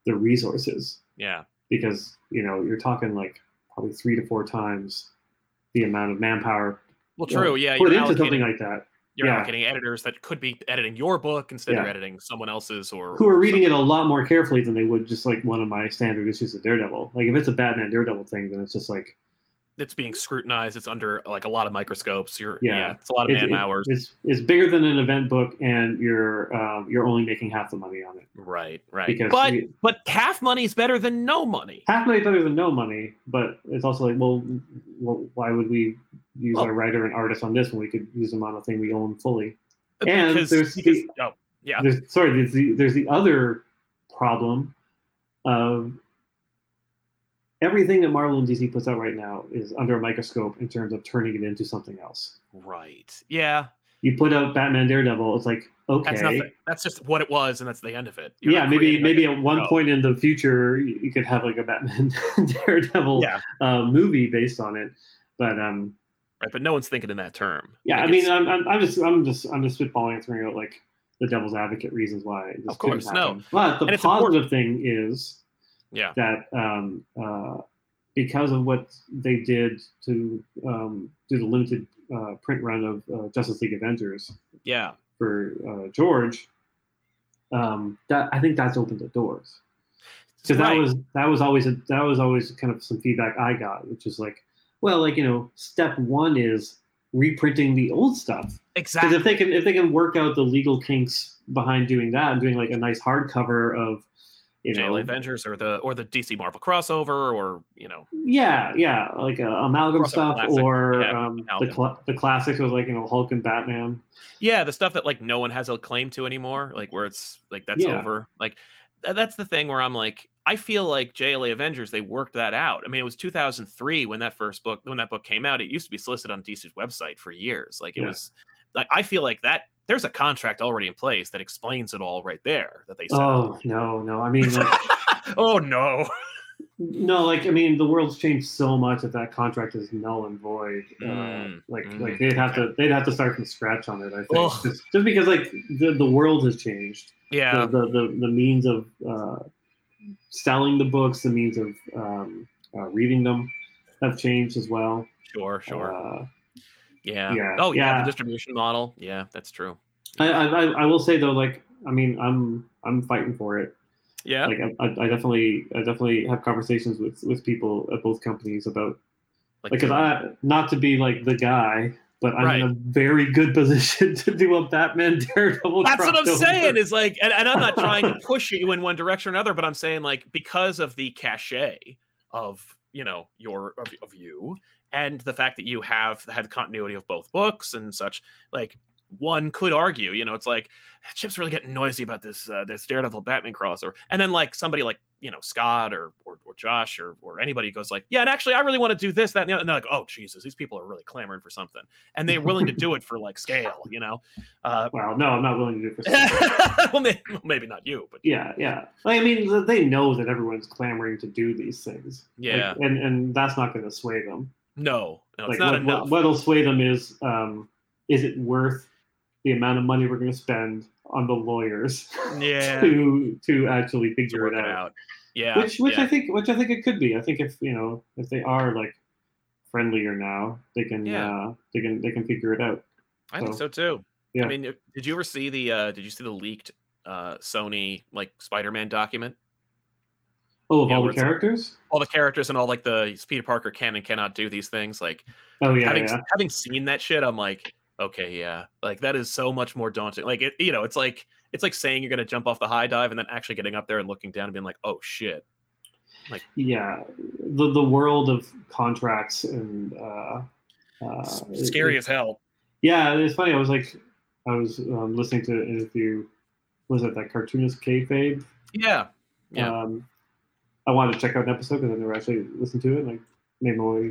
the resources Yeah. because you know you're talking like probably three to four times the amount of manpower Well, true. Yeah. put into something like that you're yeah. getting editors that could be editing your book instead of editing someone else's or who are reading it a lot more carefully than they would just like one of my standard issues of Daredevil. Like if it's a Batman Daredevil thing, then it's just like it's being scrutinized. It's under like a lot of microscopes. You're yeah, Yeah. it's a lot of man it- hours. It's it's bigger than an event book, and you're um, you're only making half the money on it. Right, right. Because but we- but half money is better than no money. Half money is better than no money, but it's also like, well, well why would we use Well- our writer and artist on this when we could use them on a thing we own fully? And because, there's because the- oh yeah, There's, sorry, there's the there's the other problem of everything that Marvel and DC puts out right now is under a microscope in terms of turning it into something else. right. Yeah, You put out Batman Daredevil, it's like okay, that's nothing. That's just what it was, and that's the end of it. You're yeah, maybe maybe at one point in the future you could have like a Batman Daredevil Yeah, uh, movie based on it, but um, right. But no one's thinking in that term. yeah, I mean, I'm, I'm, I'm just I'm just I'm just spitballing and throwing out like the devil's advocate reasons why this Of course, no. But the And positive thing is yeah, that um, uh, because of what they did to um, do the limited uh, print run of uh, Justice League Avengers yeah, for uh, George, um, that I think that's opened the doors. Because that was that was always a, that was always kind of some feedback I got, which is like, well, like you know, step one is reprinting the old stuff. Because exactly. if they can if they can work out the legal kinks behind doing that and doing like a nice hardcover of you know? JLA Avengers or the or the DC Marvel crossover or you know. Yeah, yeah, like uh, amalgam stuff, classic, or yeah, um, the cl- the classics was like you know Hulk and Batman. yeah the stuff that like no one has a claim to anymore like where it's like that's Yeah. over. Like th- that's the thing where i'm like i feel like jla avengers they worked that out. I mean it was 2003 when that first book when that book came out. It used to be solicited on dc's website for years. Like it Yeah. was like i feel like that there's a contract already in place that explains it all right there that they said Oh no, no, I mean like, oh no no, like I mean the world's changed so much that that contract is null and void. Uh, Mm, like mm, like they'd have to they'd have to start from scratch on it. I think just, just because like the the world has changed. yeah The, the the the means of uh, selling the books, the means of um, uh, reading them have changed as well. sure sure Uh, yeah. yeah, oh yeah, yeah. the distribution model yeah that's true I, I I- will say though, like I mean, I'm I'm fighting for it. yeah Like I, I definitely I definitely have conversations with with people at both companies about like because I not to be like the guy, but I'm in a very good position to do a Batman Daredevil. That's what I'm crossover. saying. Is like, and, and I'm not trying to push you in one direction or another, but I'm saying like because of the cachet of you know your of, of you and the fact that you have had continuity of both books and such, like one could argue, you know, it's like Chip's really getting noisy about this uh, this Daredevil Batman crossover, and then like somebody like you know Scott or or, or Josh or or anybody goes like, yeah, and actually I really want to do this that and, the other. and they're like, oh Jesus, these people are really clamoring for something, and they're willing to do it for like scale, you know. Uh, Well, no, I'm not willing to do it for. Scott. well, maybe, well, maybe not you, but yeah, yeah. Like, I mean, they know that everyone's clamoring to do these things. Like, Yeah. and and that's not going to sway them. No, no, like it's not what, enough. what what'll sway them is um, is it worth the amount of money we're going to spend on the lawyers Yeah. to to actually figure Work it it out. out. Yeah, which which yeah. I think which I think it could be. I think if you know if they are like friendlier now, they can Yeah. uh, they can they can figure it out. I think so, so too. yeah. I mean, did you ever see the uh did you see the leaked uh Sony like Spider-Man document? Oh, of all where the it's like- characters. All the characters and all like the Peter Parker can and cannot do these things. Like Oh yeah, having yeah. having seen that shit, I'm like, okay, yeah. Like that is so much more daunting. Like it, you know, it's like it's like saying you're gonna jump off the high dive and then actually getting up there and looking down and being like, oh shit. Like, yeah, the the world of contracts and uh, uh, Scary it- as hell. Yeah, it's funny. I was like, I was um, listening to an interview. Was it that cartoonist kayfabe? Yeah. Yeah. Um, I wanted to check out an episode because I never actually listened to it. Like made my way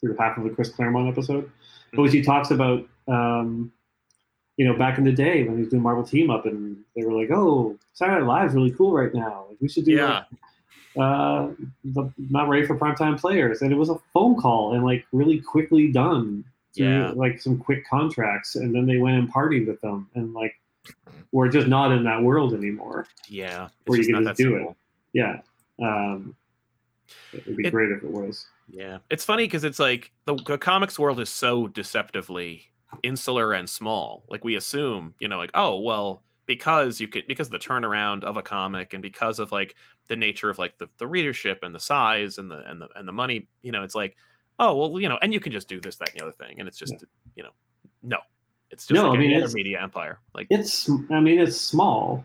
through half of the Chris Claremont episode, but which he talks about, um, you know, back in the day when he was doing Marvel Team Up, and they were like, "Oh, Saturday Night Live's really cool right now. Like we should do Yeah. like, uh, the not ready for primetime players." And it was a phone call and like really quickly done. through, Yeah. like some quick contracts, and then they went and partied with them, and like we're just not in that world anymore. Yeah. Or you can not just that do it. Yeah. Um, it would be It- great if it was. Yeah, it's funny because it's like the, the comics world is so deceptively insular and small. Like we assume, you know, like oh well, because you could because of the turnaround of a comic and because of like the nature of like the, the readership and the size and the and the and the money, you know, it's like oh well, you know, and you can just do this, that, and the other thing, and it's just, you know, no, it's just No, like I mean, any it's- media empire. Like, It's I mean it's small,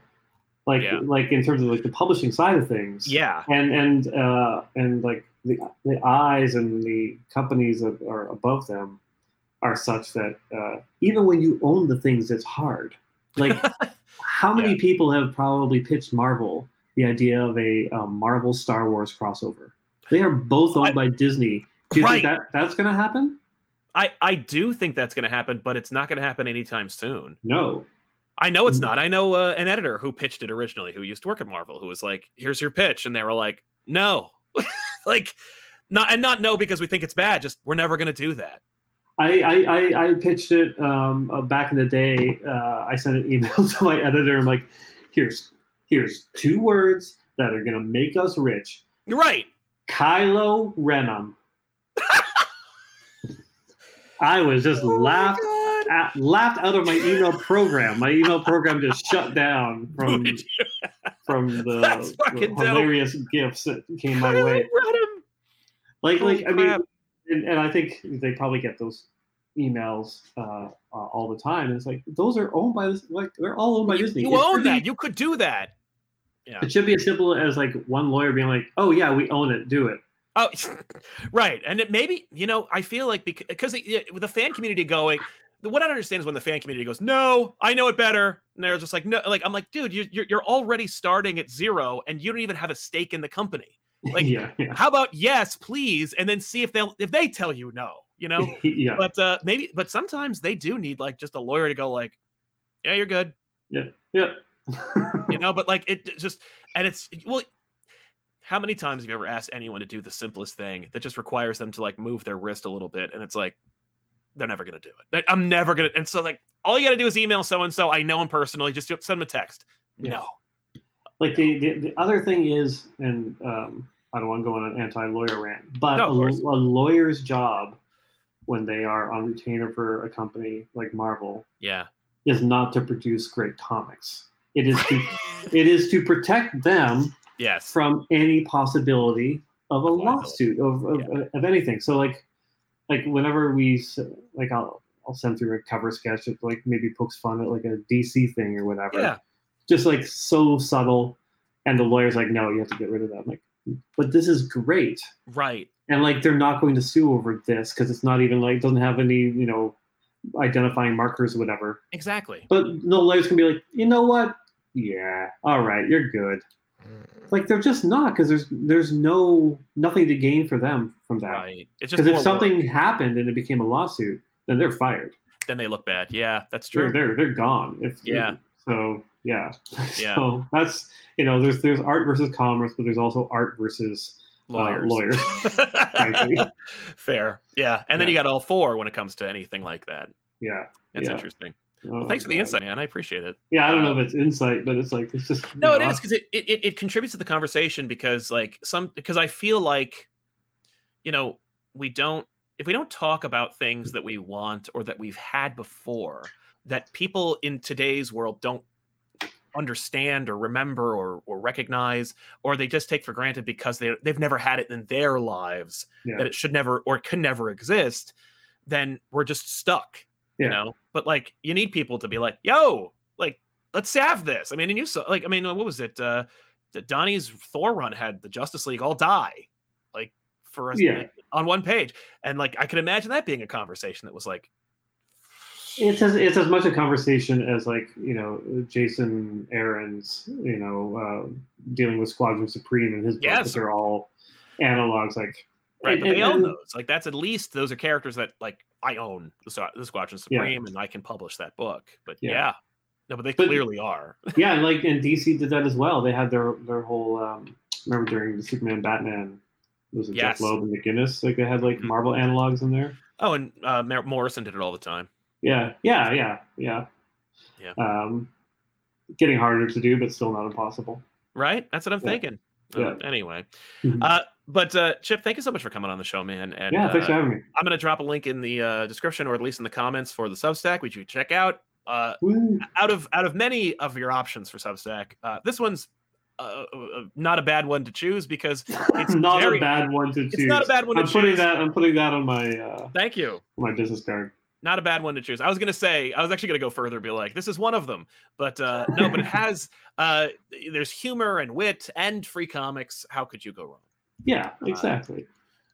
like Yeah. like in terms of like the publishing side of things. yeah, and and uh, and like the the eyes and the companies that are above them are such that uh, even when you own the things, it's hard. Like how many Yeah. people have probably pitched Marvel the idea of a Marvel Star Wars crossover? They are both owned I- by Disney. Do you Right. think that that's going to happen? I I do think that's going to happen, but it's not going to happen anytime soon. No. I know it's Mm. not. I know uh, an editor who pitched it originally, who used to work at Marvel, who was like, "Here's your pitch," and they were like, "No," like, not and not no because we think it's bad. Just we're never going to do that. I, I, I, I pitched it um, uh, back in the day. Uh, I sent an email to my editor. I'm like, here's here's two words that are gonna make us rich. You're right. Kylo Renum. I was just Oh God. At, laughed out of my email program. My email program just shut down from from the, the fucking dope. hilarious gifts that came my way. Like Holy like I mean, and, and I think they probably get those emails uh, uh, all the time. And it's like those are owned by this, like they're all owned by You, Disney. you It own that. You could do that. Yeah. It should be as simple as like one lawyer being like, "Oh yeah, we own it. Do it." Oh, right. And it maybe, you know, I feel like because, because the, with the fan community going, what I don't understand is when the fan community goes, no, I know it better. And they're just like, no, like, I'm like, dude, you, you're, you're already starting at zero and you don't even have a stake in the company. Like, yeah, yeah, How about yes, please? And then see if they'll, if they tell you no, you know, yeah, but uh maybe, but sometimes they do need like just a lawyer to go like, yeah, you're good, Yeah, yeah. you know, but like it just, and it's, well, how many times have you ever asked anyone to do the simplest thing that just requires them to like move their wrist a little bit and it's like they're never going to do it. I'm never going to and so like all you got to do is email so and so i know him personally just send them a text. Yeah. no. Like the, the the other thing is, and um, I don't want to go on an anti-lawyer rant, but No, a, a lawyer's job when they are on retainer for a company like Marvel yeah. is not to produce great comics. It is to it is to protect them yes. from any possibility of a lawsuit of, of, of anything. So like like whenever we like I'll I'll send through a cover sketch that like maybe pokes fun at like a DC thing or whatever. yeah Just like so subtle, and the lawyer's like, no, you have to get rid of that. I'm like, but this is great, right and like they're not going to sue over this because it's not even like doesn't have any you know identifying markers or whatever. exactly But the lawyer's gonna be like, you know what? Yeah, all right, you're good. Mm. Like they're just not because there's there's no nothing to gain for them from that. right it's just Because if something work. happened and it became a lawsuit, then they're fired. then they look bad yeah that's They're true they're they're gone. If Yeah. So yeah. Yeah. So that's you know there's there's art versus commerce, but there's also art versus uh, lawyers lawyers, fair yeah and then you got all four when it comes to anything like that yeah. that's Yeah. interesting Oh, well, thanks for the insight man. I appreciate it. Yeah, I don't know if it's insight, but it's like it's just No, you it know, is because it, it it- it contributes to the conversation because like some because I feel like you know we don't if we don't talk about things that we want or that we've had before that people in today's world don't understand or remember or or recognize or they just take for granted because they they've never had it in their lives Yeah. that it should never or can never exist then we're just stuck you know but like you need people to be like yo like let's have this i mean and you saw like i mean what was it uh donny's thor run had the justice league all die like for us Yeah. on one page and like i can imagine that being a conversation that was like It's as it's as much a conversation as like you know Jason Aaron's you know uh, dealing with Squadron Supreme and his book. Yes. They're all analogs. Like right but and- they own and- those like that's at least those are characters that like i own the, the squadron Yeah. supreme and i can publish that book but Yeah. yeah, no but they But- clearly are yeah, and like and DC did that as well. They had their their whole um, remember during the Superman Batman was it Yes. Jeph Loeb and McGuinness like they had like Mhm. Marvel analogs in there. oh and uh Mar- morrison did it all the time Yeah, yeah, yeah, yeah. Yeah. Um, getting harder to do, but still not impossible. right that's what i'm Yeah. thinking Yeah. anyway Mhm. uh but uh chip thank you so much for coming on the show man and yeah, thanks uh, for having me. I'm going to drop a link in the uh, description or at least in the comments for the Substack, which you check out. Uh, Woo. out of out of many of your options for Substack, uh, this one's uh, uh, not a bad one to choose because it's not very, a bad one to choose. It's not a bad one to I'm putting choose. that. I'm putting that on my uh, Thank you. my business card. Not a bad one to choose. I was gonna say I was actually gonna go further, and be like, this is one of them, but uh, no, but it has uh, there's humor and wit and free comics. How could you go wrong? Yeah, exactly.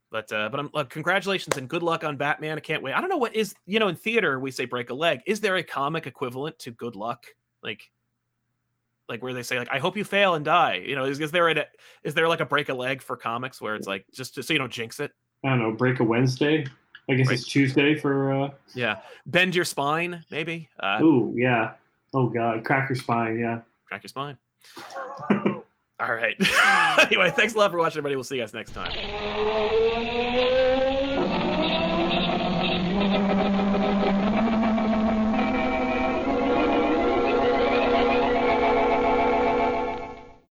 But uh, but I'm uh, congratulations and good luck on Batman. I can't wait. I don't know what is you know in theater we say break a leg. Is there a comic equivalent to good luck? Like like where they say like I hope you fail and die. You know, is, is there a is there like a break a leg for comics where it's like just, just so you don't jinx it? I don't know. Break a Wednesday. I guess Right. it's Tuesday for. uh Yeah, bend your spine maybe. Uh, Ooh, yeah. Oh God, crack your spine. Yeah. crack your spine. All right. anyway, thanks a lot for watching, everybody. We'll see you guys next time.